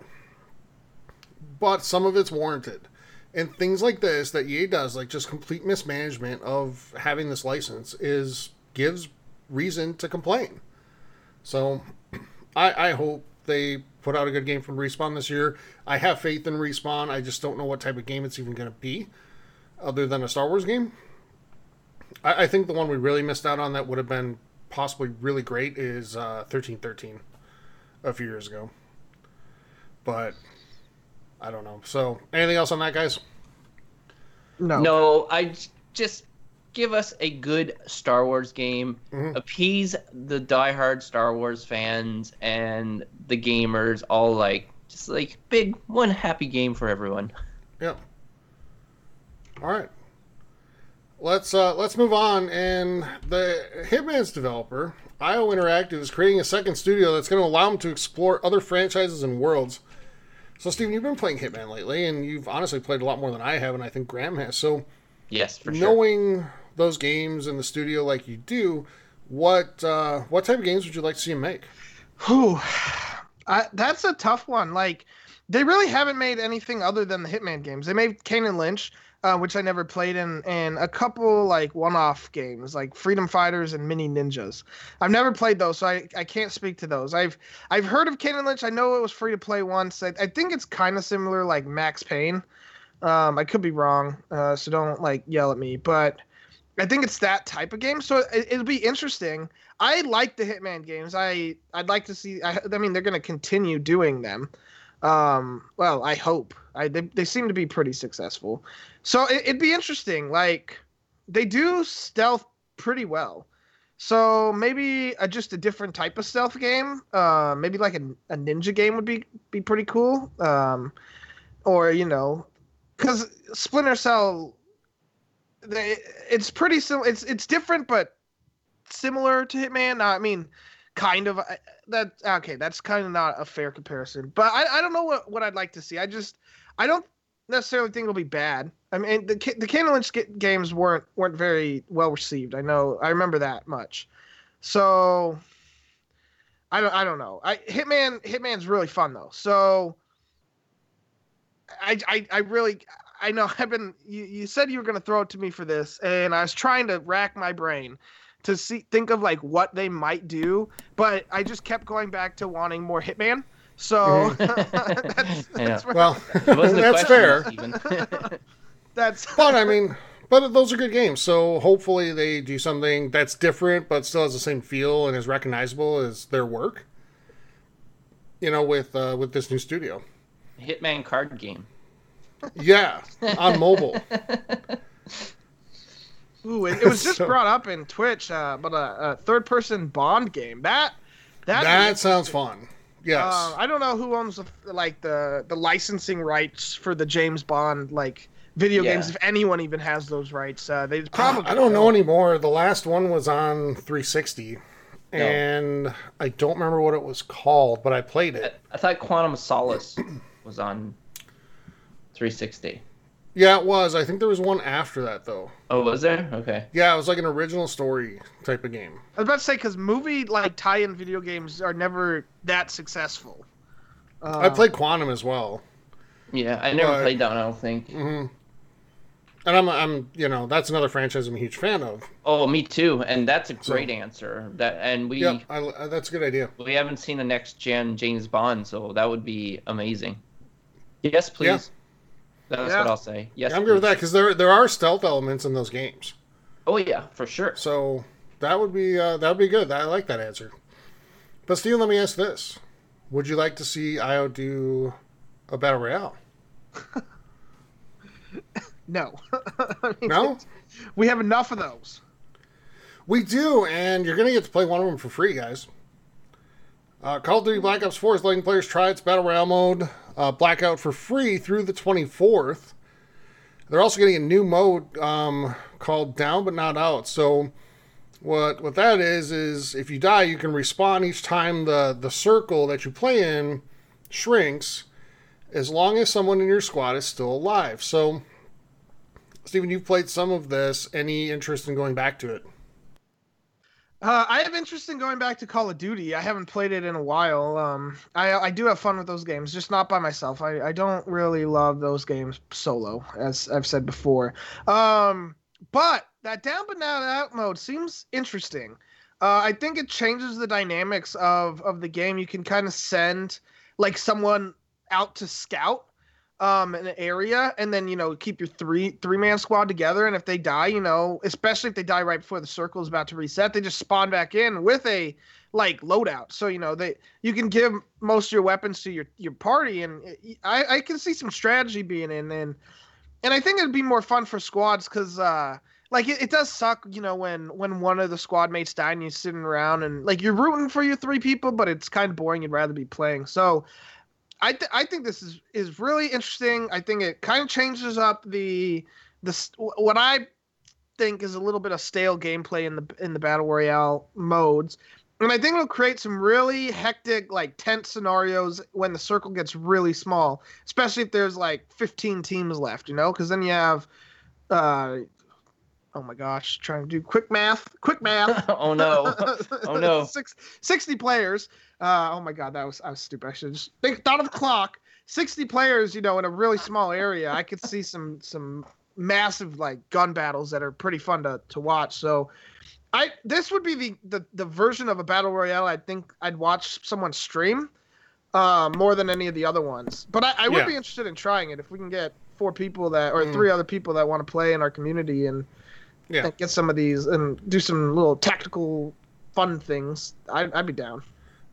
But some of it's warranted. And things like this that EA does, like just complete mismanagement of having this license, is gives reason to complain. So I, I hope they put out a good game from Respawn this year. I have faith in Respawn. I just don't know what type of game it's even going to be, other than a Star Wars game. I, I, think the one we really missed out on that would have been possibly really great is uh, 1313 a few years ago. But I don't know. So, anything else on that, guys? No. No, I just give us a good Star Wars game, mm-hmm. appease the diehard Star Wars fans and the gamers, all like just like big one happy game for everyone. Yeah. All right. Let's uh, let's move on. And the Hitman's developer, IO Interactive, is creating a second studio that's going to allow them to explore other franchises and worlds. So, Steven, you've been playing Hitman lately, and you've honestly played a lot more than I have, and I think Graham has. So, yes, for sure. Knowing those games in the studio like you do, what uh, what type of games would you like to see him make? Whew. I, that's a tough one. Like, they really haven't made anything other than the Hitman games. They made Kane and Lynch, uh, which I never played in, and a couple like one-off games like Freedom Fighters and Mini Ninjas. I've never played those, so I, I can't speak to those. I've I've heard of and Lynch. I know it was free to play once. I, I think it's kind of similar like Max Payne. Um, I could be wrong, uh, so don't like yell at me, but I think it's that type of game. So it, will be interesting. I like the Hitman games. I I'd like to see. I, I mean, they're going to continue doing them. Um, well, I hope. I they, they seem to be pretty successful. So it, would be interesting. Like they do stealth pretty well. So maybe a, just a different type of stealth game. Uh, maybe like a, a ninja game would be be pretty cool. Um, or you know, because Splinter Cell, they, it's pretty similar. It's it's different, but similar to Hitman. I mean, kind of that okay that's kind of not a fair comparison but i, I don't know what, what i'd like to see. I just i don't necessarily think it'll be bad. I mean the the Kane Lynch games weren't weren't very well received. I know i remember that much. So i don't i don't know. I hitman hitman's really fun though. So i i, I really i know i've been you, you said you were going to throw it to me for this and i was trying to rack my brain to see think of like what they might do, but I just kept going back to wanting more Hitman. So mm-hmm. that's, that's yeah. well, that's fair. that's but I mean, but those are good games. So hopefully they do something that's different, but still has the same feel and is recognizable as their work. You know, with uh, with this new studio, Hitman card game. Yeah, on mobile. Ooh, it, it was just so, brought up in Twitch, uh, but a, a third-person Bond game that that that sounds fun. Yes. Uh, I don't know who owns the, like the the licensing rights for the James Bond like video yeah. games. If anyone even has those rights, uh, they probably. Uh, I don't know anymore. The last one was on 360, and I don't remember what it was called, but I played it. I, I thought Quantum Solace was on 360. Yeah, it was. I think there was one after that though. Oh, was there? Okay. Yeah, it was like an original story type of game. I was about to say because movie like tie-in video games are never that successful. Uh, I played Quantum as well. Yeah, I never but, played that one. I don't think. Mm-hmm. And I'm, I'm, you know, that's another franchise I'm a huge fan of. Oh, me too. And that's a great so, answer. That and we. Yeah, I, that's a good idea. We haven't seen the next gen James Bond, so that would be amazing. Yes, please. Yeah. That's yeah. what I'll say. Yes, I'm good with that because there there are stealth elements in those games. Oh yeah, for sure. So that would be uh, that would be good. I like that answer. But Steve, let me ask this: Would you like to see IO do a battle royale? no. I mean, No? We have enough of those. We do, and you're going to get to play one of them for free, guys. Uh, Call of Duty Black Ops 4 is letting players try its Battle Royale mode uh, Blackout for free through the 24th. They're also getting a new mode um, called Down But Not Out. So, what what that is is if you die, you can respawn each time the the circle that you play in shrinks, as long as someone in your squad is still alive. So, Steven, you've played some of this. Any interest in going back to it? Uh, I have interest in going back to Call of Duty. I haven't played it in a while. Um, I I do have fun with those games, just not by myself. I, I don't really love those games solo, as I've said before. Um, but that down but not out mode seems interesting. Uh, I think it changes the dynamics of of the game. You can kind of send like someone out to scout um an area and then you know keep your three three man squad together and if they die you know especially if they die right before the circle is about to reset they just spawn back in with a like loadout. So you know they you can give most of your weapons to your your party and i i can see some strategy being in and and i think it'd be more fun for squads because uh like it, it does suck you know when when one of the squad mates die and you're sitting around and like you're rooting for your three people but it's kind of boring you'd rather be playing. So I th- I think this is is really interesting. I think it kind of changes up the the what I think is a little bit of stale gameplay in the in the battle royale modes. And I think it'll create some really hectic, like tense scenarios when the circle gets really small, especially if there's like 15 teams left, you know, because then you have, uh, oh my gosh, trying to do quick math, quick math. oh no, oh no, Six, 60 players. Uh, oh my god, that was I was stupid. I should just think thought of the clock. 60 players, you know, in a really small area. I could see some some massive like gun battles that are pretty fun to to watch. So I this would be the the, the version of a battle royale I think I'd watch someone stream uh, more than any of the other ones. But I, I would Yeah. be interested in trying it if we can get four people that or Mm. three other people that want to play in our community and, Yeah. and get some of these and do some little tactical fun things. I'd, I'd be down.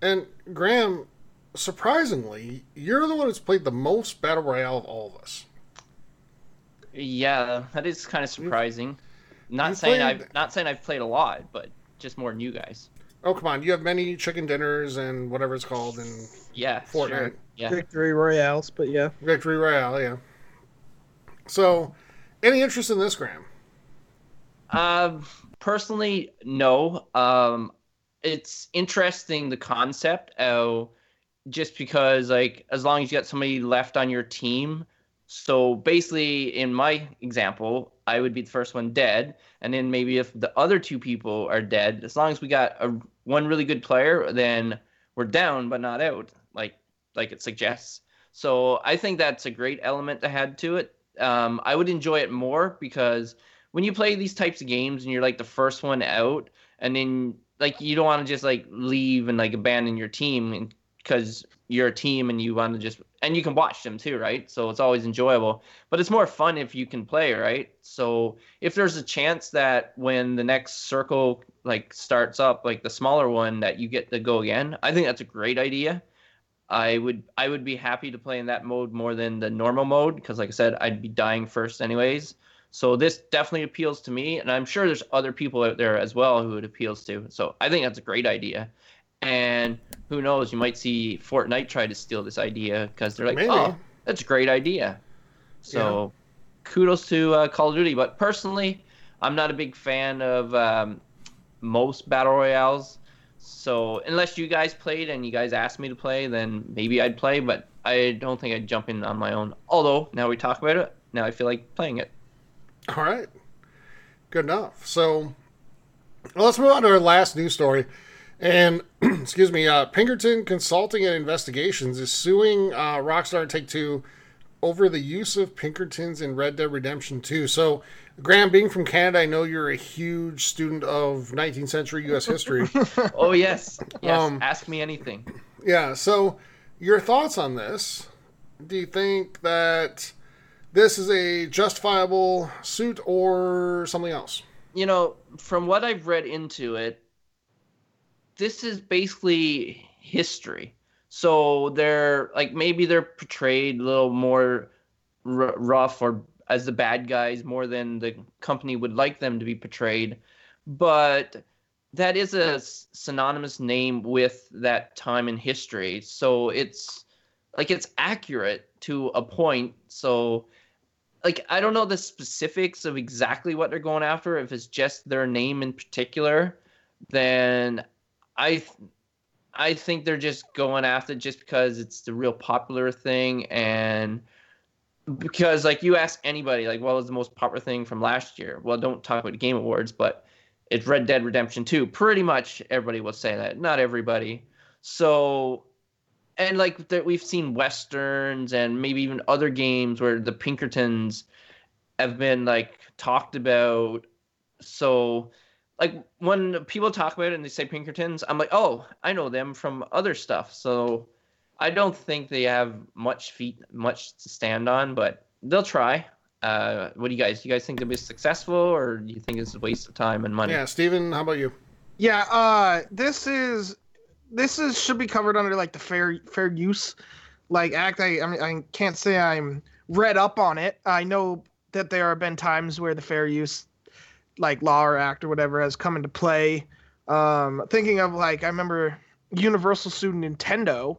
And Graham, surprisingly, you're the one who's played the most battle royale of all of us. yeah, that is kind of surprising. Not You saying played- I've not saying I've played a lot, but just more than you guys. Oh come on, you have many chicken dinners and whatever it's called and Yeah, Fortnite. sure. Yeah. Victory royales, but yeah. victory royale. Yeah. So, any interest in this, Graham? Um, personally, no. Um, it's interesting the concept. Oh, just because like as long as you got somebody left on your team. So basically, in my example, I would be the first one dead, and then maybe if the other two people are dead, as long as we got a one really good player, then we're down but not out, like like it suggests. So I think that's a great element to add to it. Um, I would enjoy it more because when you play these types of games and you're like the first one out, and then like you don't want to just like leave and like abandon your team because you're a team and you want to just and you can watch them too, right? So it's always enjoyable. But it's more fun if you can play, right? So if there's a chance that when the next circle like starts up, like the smaller one, that you get to go again, I think that's a great idea. I would I would be happy to play in that mode more than the normal mode because like I said, I'd be dying first anyways. So this definitely appeals to me, and I'm sure there's other people out there as well who it appeals to. So I think that's a great idea. And who knows, you might see Fortnite try to steal this idea because they're like, Maybe. "Oh, that's a great idea." So kudos to uh, Call of Duty. But personally, I'm not a big fan of um, most battle royales. So unless you guys played and you guys asked me to play, then maybe I'd play. But I don't think I'd jump in on my own. Although now we talk about it, now I feel like playing it. All right. Good enough. So well, let's move on to our last news story. And excuse me, uh, Pinkerton Consulting and Investigations is suing uh, Rockstar Take Two over the use of Pinkertons in Red Dead Redemption 2. So, Graham, being from Canada, I know you're a huge student of 19th century U.S. history. Oh yes, yes. Um, ask me anything. yeah. So, your thoughts on this? Do you think that this is a justifiable suit or something else? you know, from what I've read into it, this is basically history. So they're like maybe they're portrayed a little more r- rough or as the bad guys more than the company would like them to be portrayed. But that is a synonymous name with that time in history. So it's like it's accurate to a point. So like I don't know the specifics of exactly what they're going after. If it's just their name in particular, then I I think they're just going after it just because it's the real popular thing. And because like you ask anybody like what was the most popular thing from last year? Well don't talk about game awards but it's red dead redemption 2 pretty much everybody will say that. Not everybody. So and like there, we've seen westerns and maybe even other games where the pinkertons have been like talked about so like when people talk about it and they say pinkertons i'm like oh i know them from other stuff so I don't think they have much feet, much to stand on, but they'll try. Uh, what do you guys? Do you guys think they'll be successful, or do you think it's a waste of time and money? Yeah, Steven, how about you? Yeah, uh, this is this is should be covered under like the fair fair use like act. I I, mean, I can't say I'm read up on it. I know that there have been times where the fair use like law or act or whatever has come into play. Um, thinking of like I remember Universal sued Nintendo.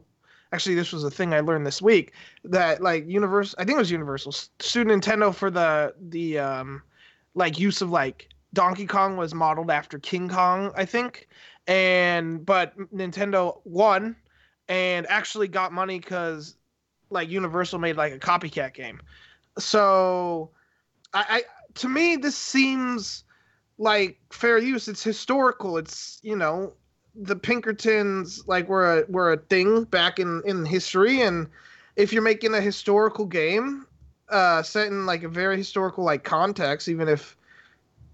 Actually, this was a thing I learned this week that like Universal. I think it was Universal sued Nintendo for the the um, like use of like Donkey Kong was modeled after King Kong, I think, and but Nintendo won and actually got money because like Universal made like a copycat game. So, I, I to me this seems like fair use. It's historical. It's you know the Pinkertons like were a were a thing back in in history, and if you're making a historical game uh set in like a very historical like context, even if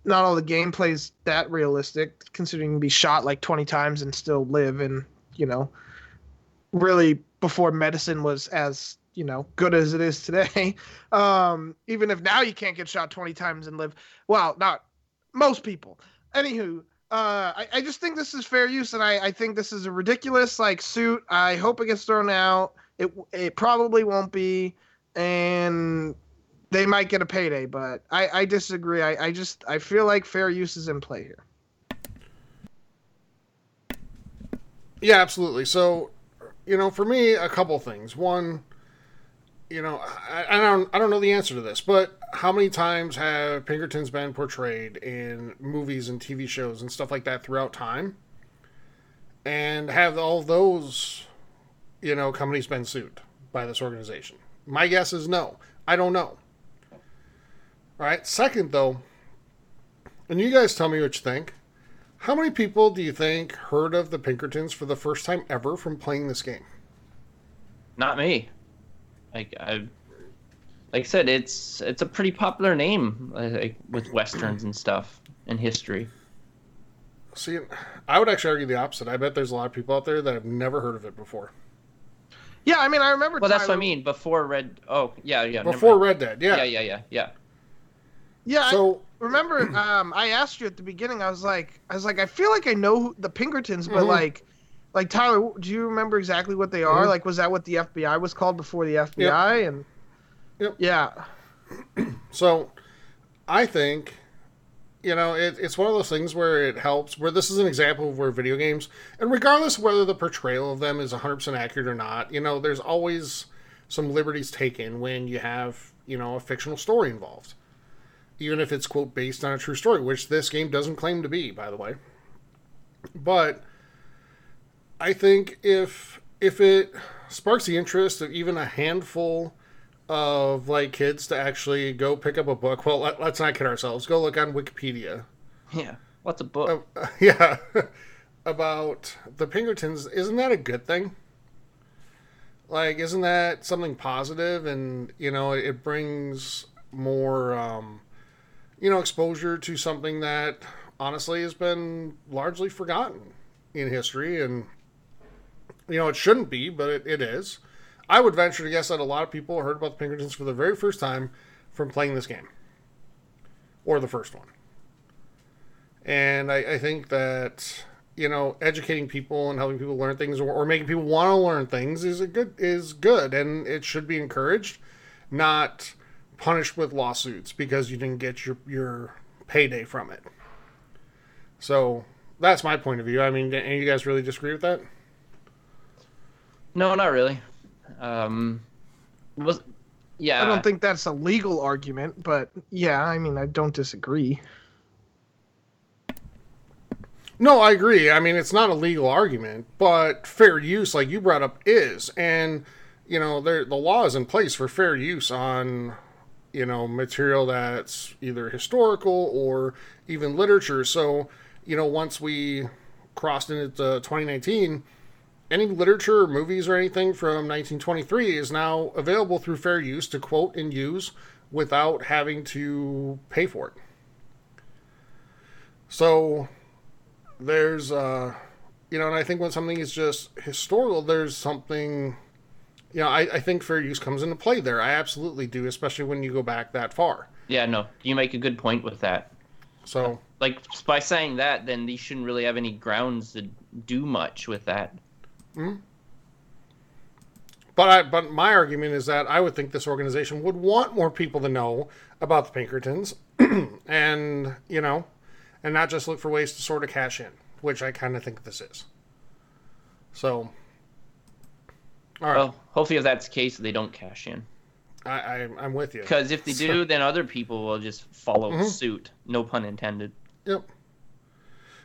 not all the gameplay's that realistic, considering you can be shot like 20 times and still live, and you know, really before medicine was as you know good as it is today. Um, even if now you can't get shot 20 times and live, well, not most people. Anywho, uh, I, I just think this is fair use, and I, I think this is a ridiculous like suit. I hope it gets thrown out. It it probably won't be, and they might get a payday, but I, I disagree. I, I just I feel like fair use is in play here. Yeah, absolutely. So, you know, for me, a couple things. One, you know, I, I don't I don't know the answer to this, but how many times have Pinkertons been portrayed in movies and TV shows and stuff like that throughout time? And have all those, you know, companies been sued by this organization? My guess is no. I don't know. All right. Second, though, and you guys tell me what you think. How many people do you think heard of the Pinkertons for the first time ever from playing this game? Not me. Like I, like I said, it's it's a pretty popular name uh, like with westerns and stuff in history. See, I would actually argue the opposite. I bet there's a lot of people out there that have never heard of it before. Yeah, I mean, I remember. Well, that's what I mean. Before Red. Oh, yeah, yeah. Before mind. Red Dead, yeah. Yeah, yeah, yeah, yeah. Yeah, So, I remember. Um, I asked you at the beginning. I was like, I was like, I feel like I know who- the Pinkertons, but Mhm. like, like Tyler, do you remember exactly what they are? Mhm. Like, was that what the FBI was called before the FBI? And Yep. yeah, so I think, you know, it, it's one of those things where it helps, where this is an example of where video games, and regardless of whether the portrayal of them is 100% accurate or not, you know, there's always some liberties taken when you have, you know, a fictional story involved. Even if it's, quote, based on a true story, which this game doesn't claim to be, by the way. But I think if if it sparks the interest of even a handful of like kids to actually go pick up a book, well, let, let's not kid ourselves. Go look on Wikipedia. Yeah. What's a book? Uh, yeah, about the Pinkertons. Isn't that a good thing? Like, isn't that something positive? And you know, it brings more, um, you know, exposure to something that honestly has been largely forgotten in history, and you know, it shouldn't be, but it, it is. I would venture to guess that a lot of people heard about the Pinkertons for the very first time from playing this game, or the first one. And I, I think that you know educating people and helping people learn things or, or making people want to learn things is a good is good and it should be encouraged not punished with lawsuits because you didn't get your your payday from it. So that's my point of view. I mean, any you guys really disagree with that? No, not really. Um, was yeah. I don't think that's a legal argument, but yeah, I mean, I don't disagree. No, I agree. I mean, it's not a legal argument, but fair use, like you brought up, is. And, you know, there the law is in place for fair use on, you know, material that's either historical or even literature. So, you know, once we crossed into 2019, any literature or movies or anything from 1923 is now available through fair use to quote and use without having to pay for it. So, there's uh you know and i think when something is just historical there's something you know I, I think fair use comes into play there i absolutely do especially when you go back that far Yeah, no, you make a good point with that. so Like by saying that, then these shouldn't really have any grounds to do much with that. Hmm. but i but my argument is that i would think this organization would want more people to know about the pinkertons and you know and not just look for ways to sort of cash in which i kind of think this is so all right Well, hopefully, if that's the case, they don't cash in. I, I i'm with you Because if they do, then other people will just follow Mm-hmm. suit. No pun intended. Yep.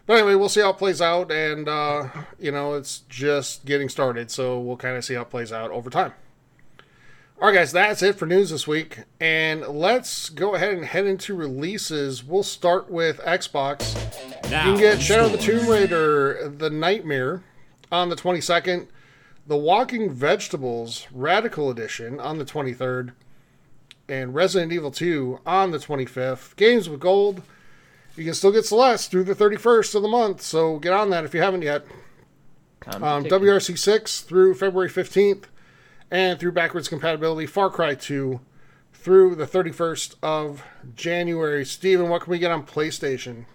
But anyway, we'll see how it plays out, and uh, you know, it's just getting started, so we'll kind of see how it plays out over time. All right, guys, that's it for news this week, and let's go ahead and head into releases. We'll start with Xbox. Now, You can get Shadow of the scores. Tomb Raider: The Nightmare on the 22nd, The Walking Vegetables Radical Edition on the 23rd, and Resident Evil 2 on the 25th. Games with gold. You can still get Celeste through the 31st of the month, so get on that if you haven't yet. Um, WRC 6 through February 15th, and through backwards compatibility, Far Cry 2 through the 31st of January. Steven, what can we get on PlayStation?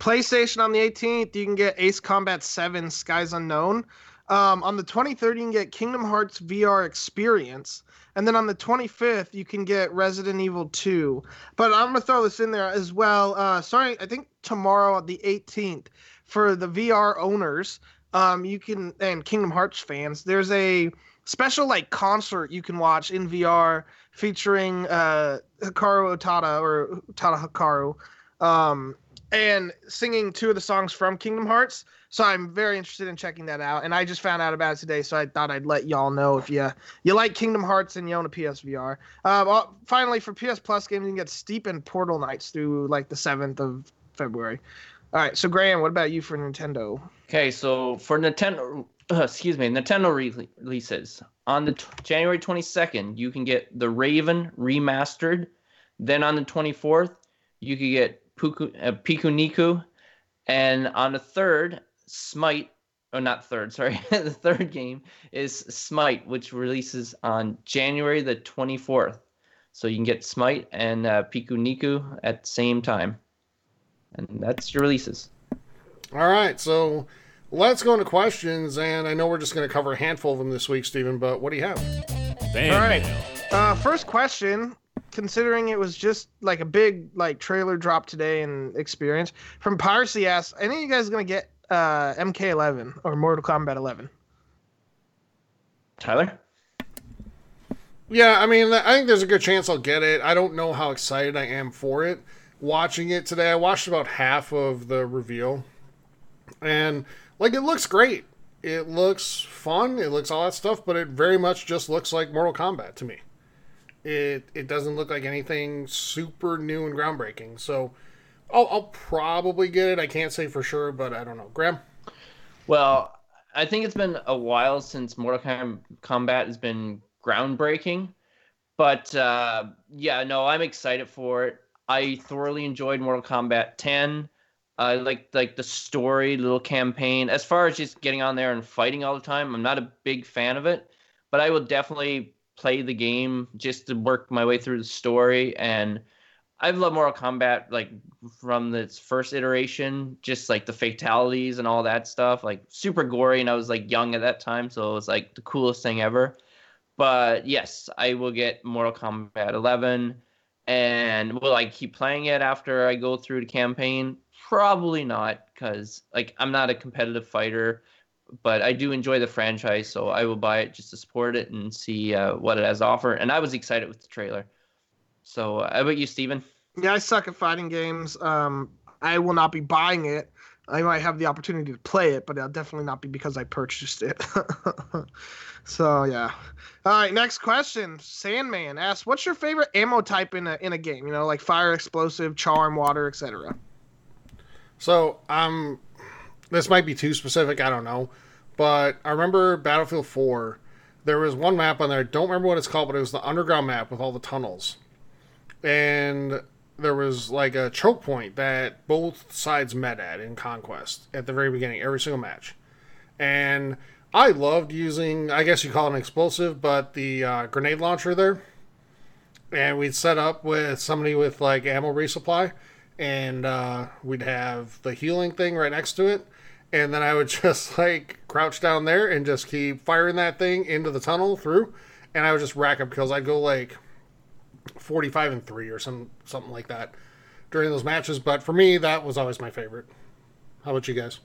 PlayStation on the 18th, you can get Ace Combat 7 Skies Unknown. Um, on the 23rd, you can get Kingdom Hearts VR Experience. And then on the 25th, you can get Resident Evil 2. But I'm going to throw this in there as well. Uh, sorry, I think tomorrow, the 18th, for the VR owners, um, you can, and Kingdom Hearts fans, there's a special like concert you can watch in VR featuring uh, Hikaru Otada or Tada Hikaru. Um, and singing two of the songs from Kingdom Hearts. So I'm very interested in checking that out. And I just found out about it today, so I thought I'd let y'all know if you you like Kingdom Hearts and you own a PSVR. Uh, finally, for PS Plus games, you can get Steep and Portal Nights through like the seventh of February. All right, so Graham, what about you for Nintendo? Okay, so for Nintendo, uh, excuse me, Nintendo re- releases on the t- January 22nd, you can get the Raven remastered. Then on the 24th, you can get Puku, uh, Piku Niku, and on the third, Smite. Oh, not third. Sorry, the third game is Smite, which releases on January the 24th. So you can get Smite and uh, Piku Niku at the same time, and that's your releases. All right, so let's go into questions, and I know we're just going to cover a handful of them this week, Steven, but what do you have? Fan All right. Uh, first question, considering it was just like a big like trailer drop today and experience from Piracy asks, any of you guys gonna get uh, MK11 or Mortal Kombat 11? Tyler. Yeah, I mean, I think there's a good chance I'll get it. I don't know how excited I am for it. Watching it today, I watched about half of the reveal, and like it looks great. It looks fun. It looks all that stuff, but it very much just looks like Mortal Kombat to me. It it doesn't look like anything super new and groundbreaking. So I'll, I'll probably get it. I can't say for sure, but I don't know. Graham. Well, I think it's been a while since Mortal Kombat has been groundbreaking, but uh, yeah, no, I'm excited for it. I thoroughly enjoyed Mortal Kombat 10. I like like the story, little campaign. As far as just getting on there and fighting all the time, I'm not a big fan of it, but I will definitely play the game just to work my way through the story. And I've loved Mortal Kombat like from its first iteration, just like the fatalities and all that stuff, like super gory. And I was like young at that time, so it was like the coolest thing ever. But yes, I will get Mortal Kombat 11. And will I keep playing it after I go through the campaign? Probably not, because like I'm not a competitive fighter, but I do enjoy the franchise, so I will buy it just to support it and see uh, what it has to offer. And I was excited with the trailer. So, uh, how about you, Steven? Yeah, I suck at fighting games. Um, I will not be buying it. I might have the opportunity to play it, but it'll definitely not be because I purchased it. so yeah. All right, next question. Sandman asks, "What's your favorite ammo type in a in a game? You know, like fire, explosive, charm, water, etc." So, um, this might be too specific. I don't know, but I remember Battlefield Four. There was one map on there. I don't remember what it's called, but it was the underground map with all the tunnels, and there was like a choke point that both sides met at in Conquest at the very beginning, every single match. And I loved using, I guess you call it an explosive, but the uh, grenade launcher there. And we'd set up with somebody with like ammo resupply, and uh, we'd have the healing thing right next to it. And then I would just like crouch down there and just keep firing that thing into the tunnel through. And I would just rack up kills. I'd go like 45 and 3 or some something like that during those matches but for me that was always my favorite how about you guys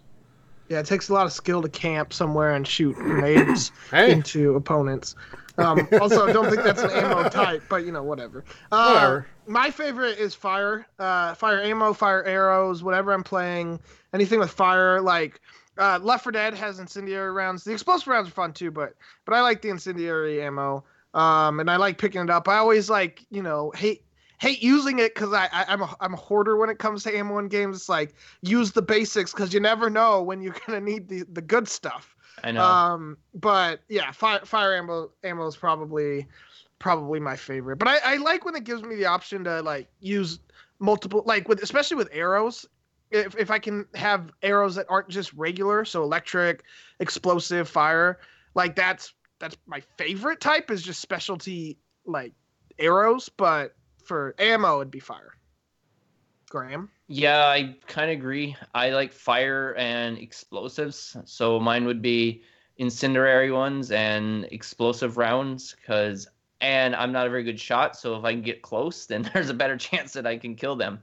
Yeah, it takes a lot of skill to camp somewhere and shoot grenades Hey. into opponents. Um, also, I don't think that's an ammo type, but you know, whatever. Uh, Whatever. My favorite is fire, uh, fire ammo, fire arrows, whatever I'm playing. Anything with fire, like uh, Left 4 Dead has incendiary rounds. The explosive rounds are fun too, but but I like the incendiary ammo. Um, and I like picking it up. I always like, you know, hate hate using it because I, I I'm a I'm a hoarder when it comes to ammo in games. It's like use the basics because you never know when you're gonna need the the good stuff. I know. Um, but yeah, fire fire ammo ammo is probably probably my favorite. But I, I like when it gives me the option to like use multiple like with especially with arrows. If if I can have arrows that aren't just regular, so electric, explosive, fire, like that's that's my favorite type is just specialty like arrows, but for ammo it'd be fire. Graham. Yeah, I kind of agree. I like fire and explosives. So mine would be incendiary ones and explosive rounds cuz and I'm not a very good shot, so if I can get close, then there's a better chance that I can kill them.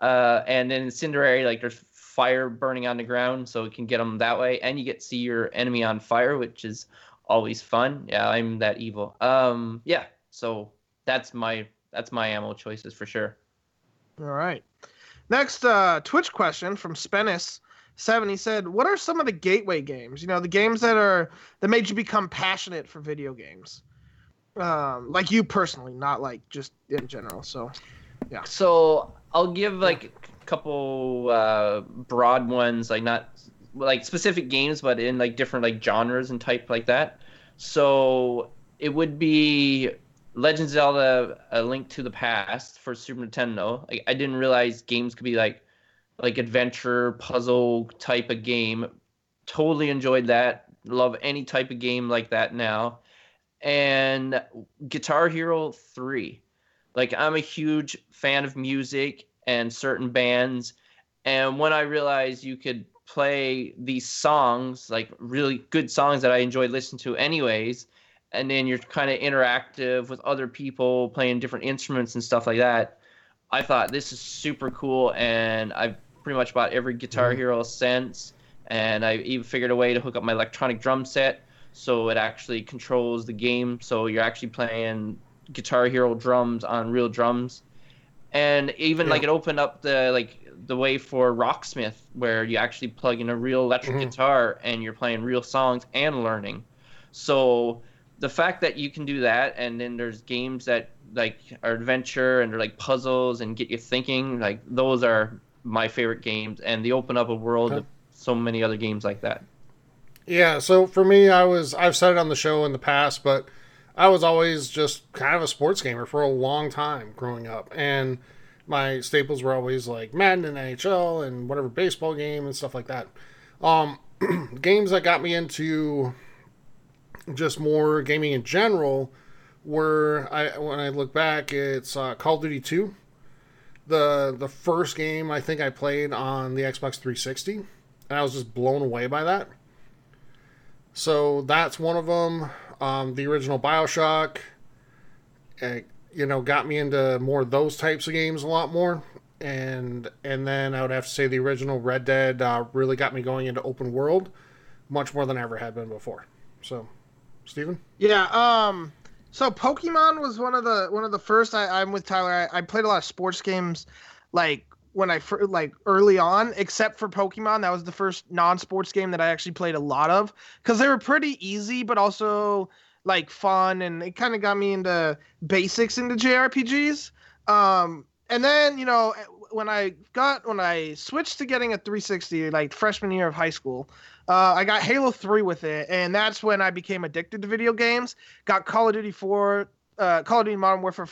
Uh, and then incendiary like there's fire burning on the ground, so it can get them that way and you get to see your enemy on fire, which is always fun. Yeah, I'm that evil. Um yeah, so that's my that's my ammo choices for sure. All right. Next uh, Twitch question from Spenis. Seven. He said, "What are some of the gateway games? You know, the games that are that made you become passionate for video games, um, like you personally, not like just in general." So, yeah. So I'll give like a couple uh, broad ones, like not like specific games, but in like different like genres and type like that. So it would be Legend Zelda: A Link to the Past for Super Nintendo. Like I didn't realize games could be like like adventure puzzle type of game. Totally enjoyed that. Love any type of game like that now. And Guitar Hero 3. Like I'm a huge fan of music and certain bands and when I realized you could play these songs, like really good songs that I enjoy listening to anyways, and then you're kind of interactive with other people playing different instruments and stuff like that. I thought this is super cool, and I've pretty much bought every Guitar mm-hmm. Hero since, and I even figured a way to hook up my electronic drum set so it actually controls the game. So you're actually playing Guitar Hero drums on real drums, and even Yeah. like it opened up the like the way for Rocksmith, where you actually plug in a real electric Mhm. guitar and you're playing real songs and learning. So the fact that you can do that, and then there's games that like are adventure and they're like puzzles and get you thinking, like those are my favorite games, and they open up a world Okay. of so many other games like that. Yeah, so for me, I was I've said it on the show in the past, but I was always just kind of a sports gamer for a long time growing up, and my staples were always like Madden and NHL and whatever baseball game and stuff like that. Um, games that got me into just more gaming in general were I when I look back, it's uh, Call of Duty Two, the the first game I think I played on the Xbox 360, and I was just blown away by that. So that's one of them. Um, the original Bioshock. You know, got me into more those types of games a lot more. And and then I would have to say the original Red Dead uh, really got me going into open world much more than I ever had been before. So, Steven? Yeah. Um. So Pokemon was one of the one of the first. I, I'm with Tyler. I, I played a lot of sports games, like when I like early on, except for Pokemon. That was the first non-sports game that I actually played a lot of because they were pretty easy, but also like fun, and it kind of got me into basics into JRPGs. Um, and then you know when I got when I switched to getting a 360, like freshman year of high school, uh, I got Halo 3 with it, and that's when I became addicted to video games. Got Call of Duty 4, uh, Call of Duty Modern Warfare,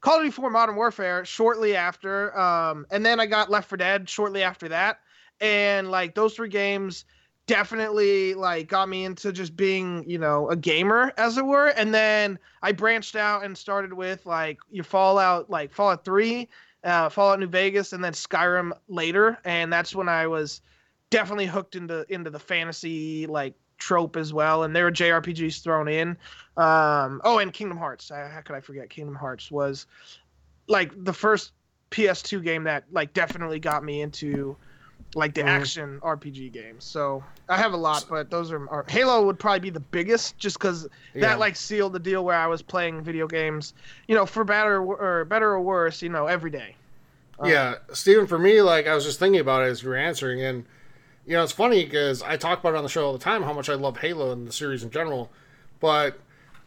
Call of Duty 4 Modern Warfare shortly after, um, and then I got Left 4 Dead shortly after that. And like those three games definitely like got me into just being you know a gamer as it were. And then i branched out and started with like your fallout like fallout 3 uh, fallout new vegas and then skyrim later. And that's when i was definitely hooked into into the fantasy like trope as well. And there were jrpgs thrown in. Um oh and kingdom hearts. Uh, how could i forget? Kingdom hearts was like the first ps2 game that like definitely got me into like the Mhm. action rpg games so i have a lot but those are, are halo would probably be the biggest just because Yeah. that like sealed the deal where i was playing video games you know for better or better or worse you know every day Uh, yeah, Steven, for me, like I was just thinking about it as you were answering, and you know, it's funny because I talk about it on the show all the time how much I love Halo and the series in general, but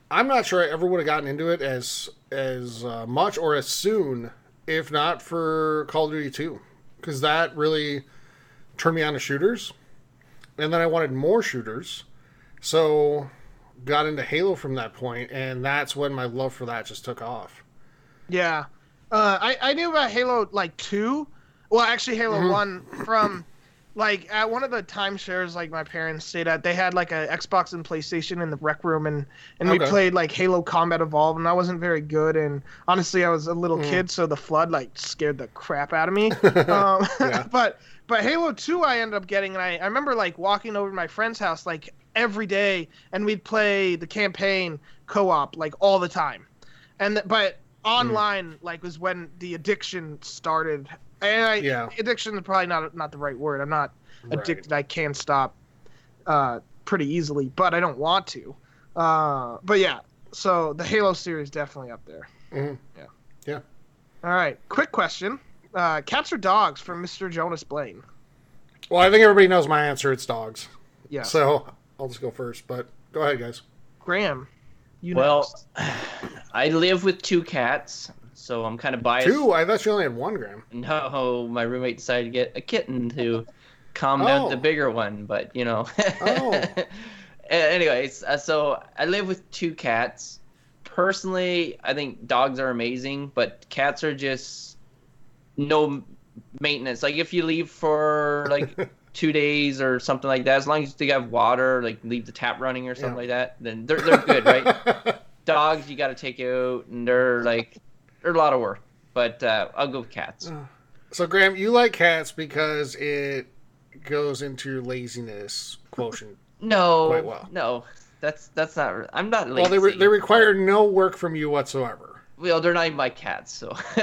I'm not sure I ever would have gotten into it as as uh, much or as soon if not for Call of Duty 2, because that really turned me on to shooters, and then I wanted more shooters, so got into Halo from that point, and that's when my love for that just took off. Yeah. Uh, I, I knew about Halo like two. Well, actually Halo Mhm. one from like at one of the timeshares like my parents stayed at. They had like a Xbox and PlayStation in the rec room, and and we played like Halo Combat Evolved, and I wasn't very good. And honestly, I was a little Mm. kid, so the flood like scared the crap out of me. um, but but Halo two I ended up getting, and I I remember like walking over to my friend's house like every day, and we'd play the campaign co-op like all the time, and th- but online like was when the addiction started. And I, Yeah. addiction is probably not not the right word. I'm not Right. addicted. I can stop uh, pretty easily, but I don't want to. Uh, but yeah, so the Halo series definitely up there. Mhm. Yeah. Yeah. All right, quick question: uh, Cats or dogs from Mr. Jonas Blaine? Well, I think everybody knows my answer. It's dogs. Yeah. So I'll just go first. But go ahead, guys. Graham, you Well, next. I live with two cats, so I'm kind of biased. Two. I thought you only had one, Graham. No, my roommate decided to get a kitten to calm down Oh. the bigger one, but you know. Oh. Anyways, uh, so I live with two cats. Personally, I think dogs are amazing, but cats are just no maintenance. Like if you leave for like two days or something like that, as long as they have water, like leave the tap running or something Yeah. like that, then they're they're good, right? Dogs, you got to take out, and they're like they're a lot of work. But uh, I'll go with cats. so, Graham, you like cats because it goes into your laziness quotient. No, Quite well. no, that's that's not. I'm not lazy. well, they re- they require no work from you whatsoever. Well, they're not even my cats, so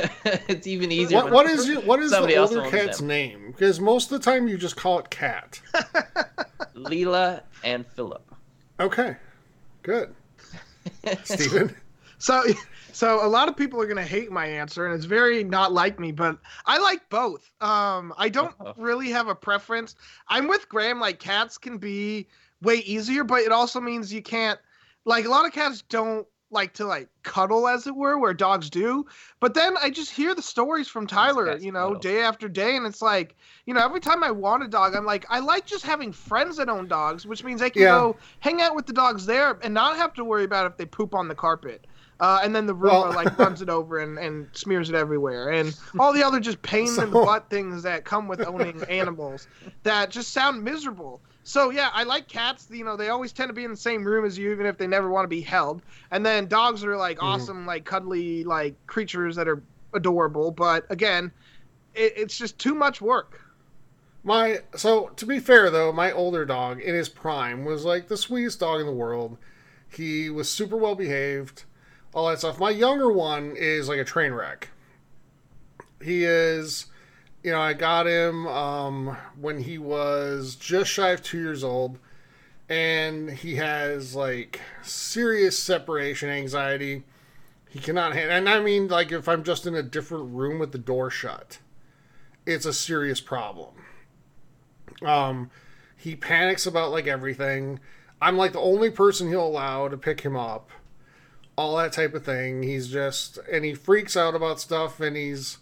it's even easier. What, when what is you, what is somebody the older cat's them. name? Because most of the time you just call it cat. Leela and Philip. Okay, good. Steven? So, so a lot of people are gonna hate my answer, and it's very not like me. But I like both. Um, I don't Uh-oh. really have a preference. I'm with Graham. Like cats can be way easier, but it also means you can't. Like a lot of cats don't like to like cuddle, as it were, where dogs do. But then I just hear the stories from Tyler, you know, cuddle. day after day, and it's like, you know, every time I want a dog, I'm like, I like just having friends that own dogs, which means I can Yeah. go hang out with the dogs there and not have to worry about if they poop on the carpet. Uh, and then the Roomba Well- like runs it over and, and smears it everywhere, and all the other just pain in the butt things that come with owning animals that just sound miserable. So yeah, I like cats. You know, they always tend to be in the same room as you, even if they never want to be held. And then dogs are like Mhm. awesome, like cuddly, like creatures that are adorable. But again, it, it's just too much work. My so to be fair though, my older dog in his prime was like the sweetest dog in the world. He was super well behaved. all that stuff. My younger one is like a train wreck. He is, you know, I got him um, when he was just shy of two years old, and he has like serious separation anxiety. He cannot handle, and I mean, like if I'm just in a different room with the door shut, it's a serious problem. Um, he panics about like everything. I'm like the only person he'll allow to pick him up. All that type of thing. He's just and he freaks out about stuff and he's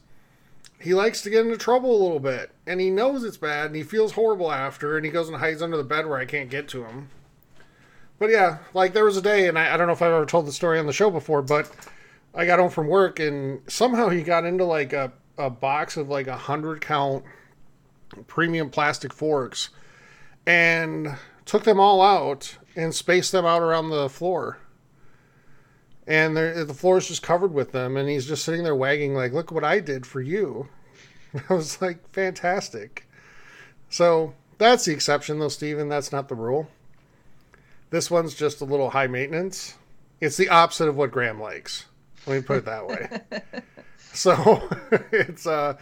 he likes to get into trouble a little bit. And he knows it's bad and he feels horrible after and he goes and hides under the bed where I can't get to him. But yeah, like there was a day and I, I don't know if I've ever told the story on the show before, but I got home from work and somehow he got into like a, a box of like a hundred count premium plastic forks and took them all out and spaced them out around the floor. And the floor is just covered with them, and he's just sitting there wagging, like, "Look what I did for you." I was like, "Fantastic." So that's the exception, though, Steven. That's not the rule. This one's just a little high maintenance. It's the opposite of what Graham likes. Let me put it that way. so it's uh,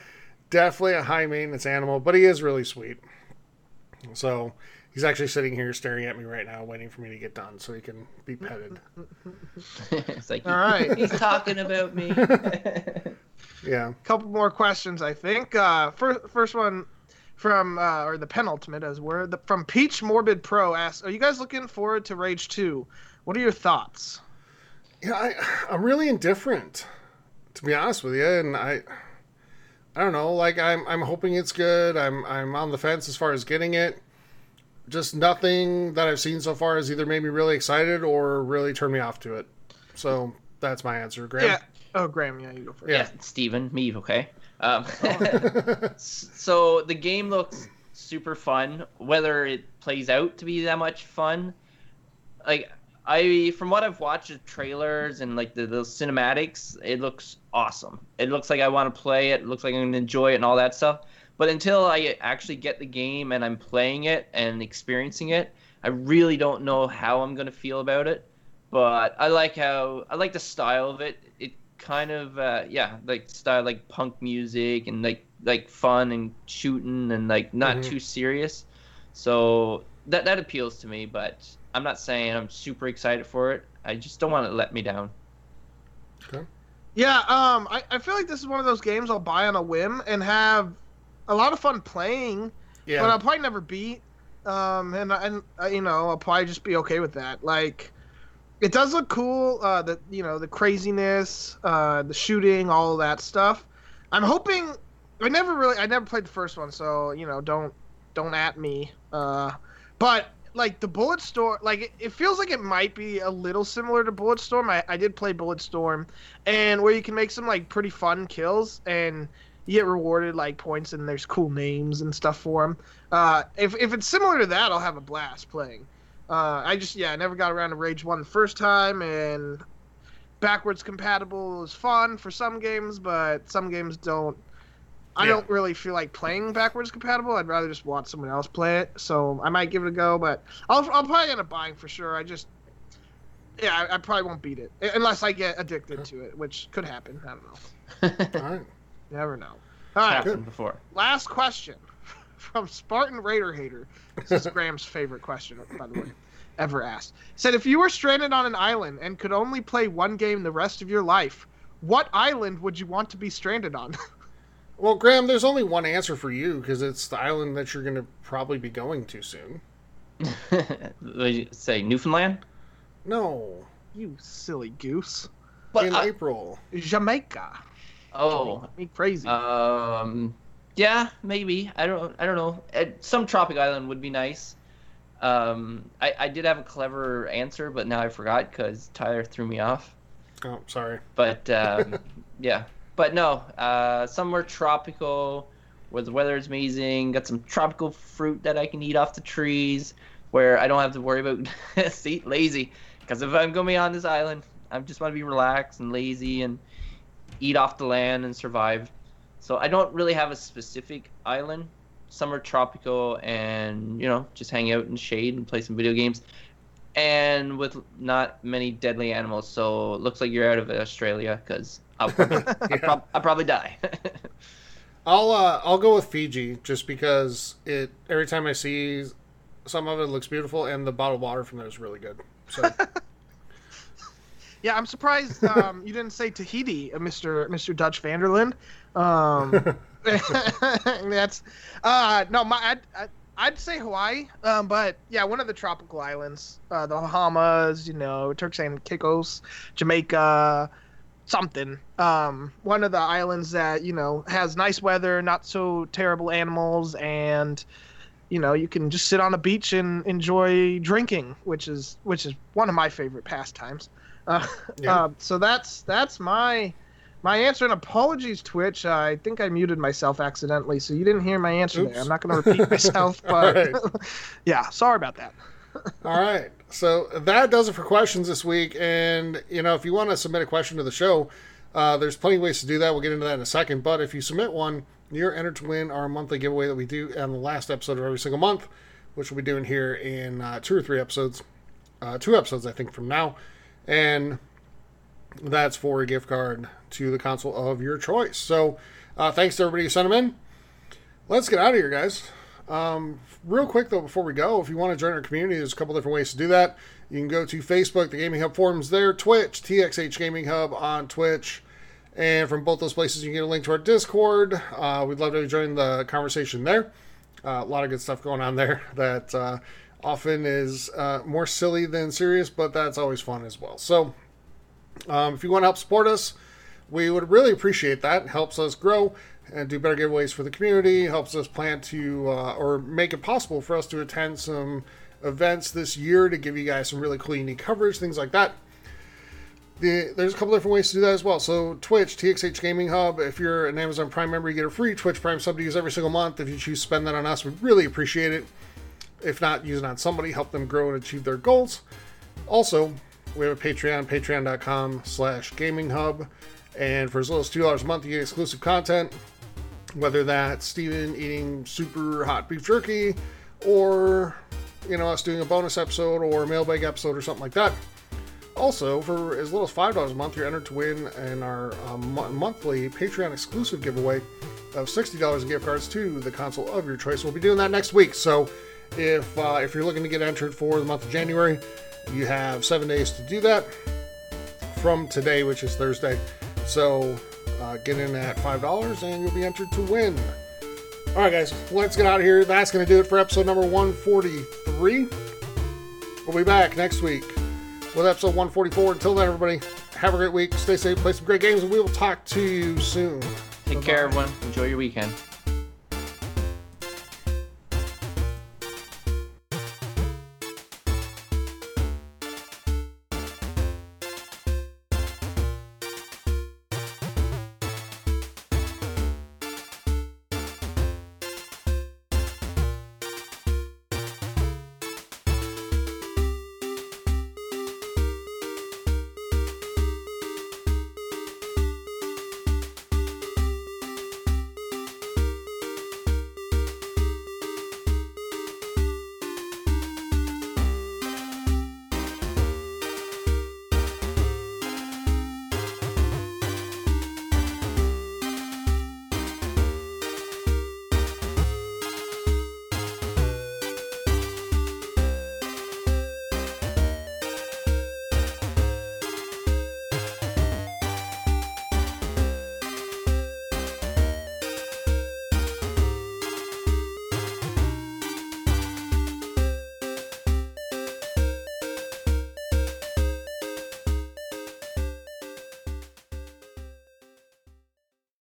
definitely a high maintenance animal, but he is really sweet. So he's actually sitting here staring at me right now, waiting for me to get done so he can be petted. it's like, All right. he's talking about me. Yeah. couple more questions, I think. Uh, first, first one from uh, or the penultimate as we're the, from Peach Morbid Pro asks, "Are you guys looking forward to Rage Two? What are your thoughts?" Yeah, I, I'm really indifferent, to be honest with you, and I, I don't know. Like I'm, I'm hoping it's good. I'm, I'm on the fence as far as getting it. Just nothing that I've seen so far has either made me really excited or really turned me off to it. So that's my answer, Graham. Yeah. Oh, Graham, yeah, you go first. yeah, Steven, me, okay. Um, so the game looks super fun. Whether it plays out to be that much fun, like I, from what I've watched of trailers and like the, the cinematics, it looks awesome. It looks like I want to play it. It looks like I'm gonna enjoy it and all that stuff. But until I actually get the game and I'm playing it and experiencing it, I really don't know how I'm gonna feel about it. But I like how I like the style of it. It kind of uh, yeah, like style like punk music and like like fun and shooting and like not Mhm. too serious. So that that appeals to me. But I'm not saying I'm super excited for it. I just don't want it to let me down. Okay. Yeah, um, I, I feel like this is one of those games I'll buy on a whim and have a lot of fun playing, Yeah. but I'll probably never beat. Um, and and uh, you know, I'll probably just be okay with that. Like, it does look cool. Uh, the you know the craziness, uh, the shooting, all of that stuff. I'm hoping. I never really, I never played the first one, so you know, don't don't at me. Uh, but like the Bulletstorm, like it, it feels like it might be a little similar to Bulletstorm. I, I did play Bulletstorm, and where you can make some like pretty fun kills and you get rewarded like points and there's cool names and stuff for them. Uh, if if it's similar to that, I'll have a blast playing. Uh, I just yeah, I never got around to Rage One the first time, and backwards compatible is fun for some games, but some games don't. I Yeah. don't really feel like playing backwards compatible. I'd rather just watch someone else play it. So I might give it a go, but I'll I'll probably end up buying for sure. I just yeah, I, I probably won't beat it unless I get addicted to it, which could happen. I don't know. All right. Never know. All right, Happened before. last question from Spartan Raider Hater. This is Graham's favorite question, by the way, ever asked. Said, if you were stranded on an island and could only play one game the rest of your life, what island would you want to be stranded on? Well, Graham, there's only one answer for you because it's the island that you're going to probably be going to soon. What you say Newfoundland. No, you silly goose. But in I- April. Jamaica. Oh, Me crazy. Um, yeah, maybe. I don't. I don't know. Some tropic island would be nice. Um, I, I did have a clever answer, but now I forgot because Tyler threw me off. Oh, sorry. But um, yeah, but no. Uh, somewhere tropical, where the weather is amazing. Got some tropical fruit that I can eat off the trees, where I don't have to worry about see lazy. Because if I'm gonna be on this island, I just want to be relaxed and lazy and eat off the land and survive. So I don't really have a specific island. Some are tropical and you know just hang out in shade and play some video games. and with not many deadly animals. So it looks like you're out of Australia because I'll, probably- I'll, prob- I'll probably die. I'll uh, I'll go with Fiji just because it every time I see some of it looks beautiful and the bottled water from there is really good. So Yeah, I'm surprised um, you didn't say Tahiti, uh, Mr. Mr. Dutch van der Linde. Um, that's uh, no, my I'd, I'd, I'd say Hawaii, um, but yeah, one of the tropical islands, uh, the Bahamas, you know, Turks and Caicos, Jamaica, something. Um, one of the islands that you know has nice weather, not so terrible animals, and you know you can just sit on a beach and enjoy drinking, which is which is one of my favorite pastimes. Uh, Yeah. uh, so that's that's my my answer. And apologies, Twitch. I think I muted myself accidentally, so you didn't hear my answer Oops. there. I'm not going to repeat myself, but yeah, sorry about that. All right. So that does it for questions this week. And, you know, if you want to submit a question to the show, uh, there's plenty of ways to do that. We'll get into that in a second. But if you submit one, you're entered to win our monthly giveaway that we do on the last episode of every single month, which we'll be doing here in uh, two or three episodes. Uh, two episodes, I think, from now. And that's for a gift card to the console of your choice. So uh, thanks to everybody who sent them in. Let's get out of here, guys. Um, real quick though, before we go, if you want to join our community, there's a couple different ways to do that. You can go to Facebook, the Gaming Hub forums there, Twitch, TXH Gaming Hub on Twitch, and from both those places, you can get a link to our Discord. Uh, we'd love to join the conversation there. Uh, a lot of good stuff going on there that uh, often is uh, more silly than serious, but that's always fun as well. So, um, if you want to help support us, we would really appreciate that. It helps us grow and do better giveaways for the community. Helps us plan to uh, or make it possible for us to attend some events this year to give you guys some really cool, unique coverage, things like that. The, there's a couple different ways to do that as well. So Twitch, TXH Gaming Hub. If you're an Amazon Prime member, you get a free Twitch Prime sub to use every single month. If you choose to spend that on us, we'd really appreciate it. If not, it on somebody, help them grow and achieve their goals. Also, we have a Patreon, patreon.com slash gaming hub. And for as little as $2 a month, you get exclusive content. Whether that's Steven eating super hot beef jerky, or, you know, us doing a bonus episode or a mailbag episode or something like that. Also, for as little as $5 a month, you're entered to win in our um, monthly Patreon exclusive giveaway of $60 in gift cards to the console of your choice. We'll be doing that next week. So if, uh, if you're looking to get entered for the month of January, you have seven days to do that from today, which is Thursday. So uh, get in at $5 and you'll be entered to win. All right, guys, let's get out of here. That's going to do it for episode number 143. We'll be back next week with episode 144. Until then, everybody, have a great week. Stay safe, play some great games, and we will talk to you soon. Take care, everyone. Enjoy your weekend.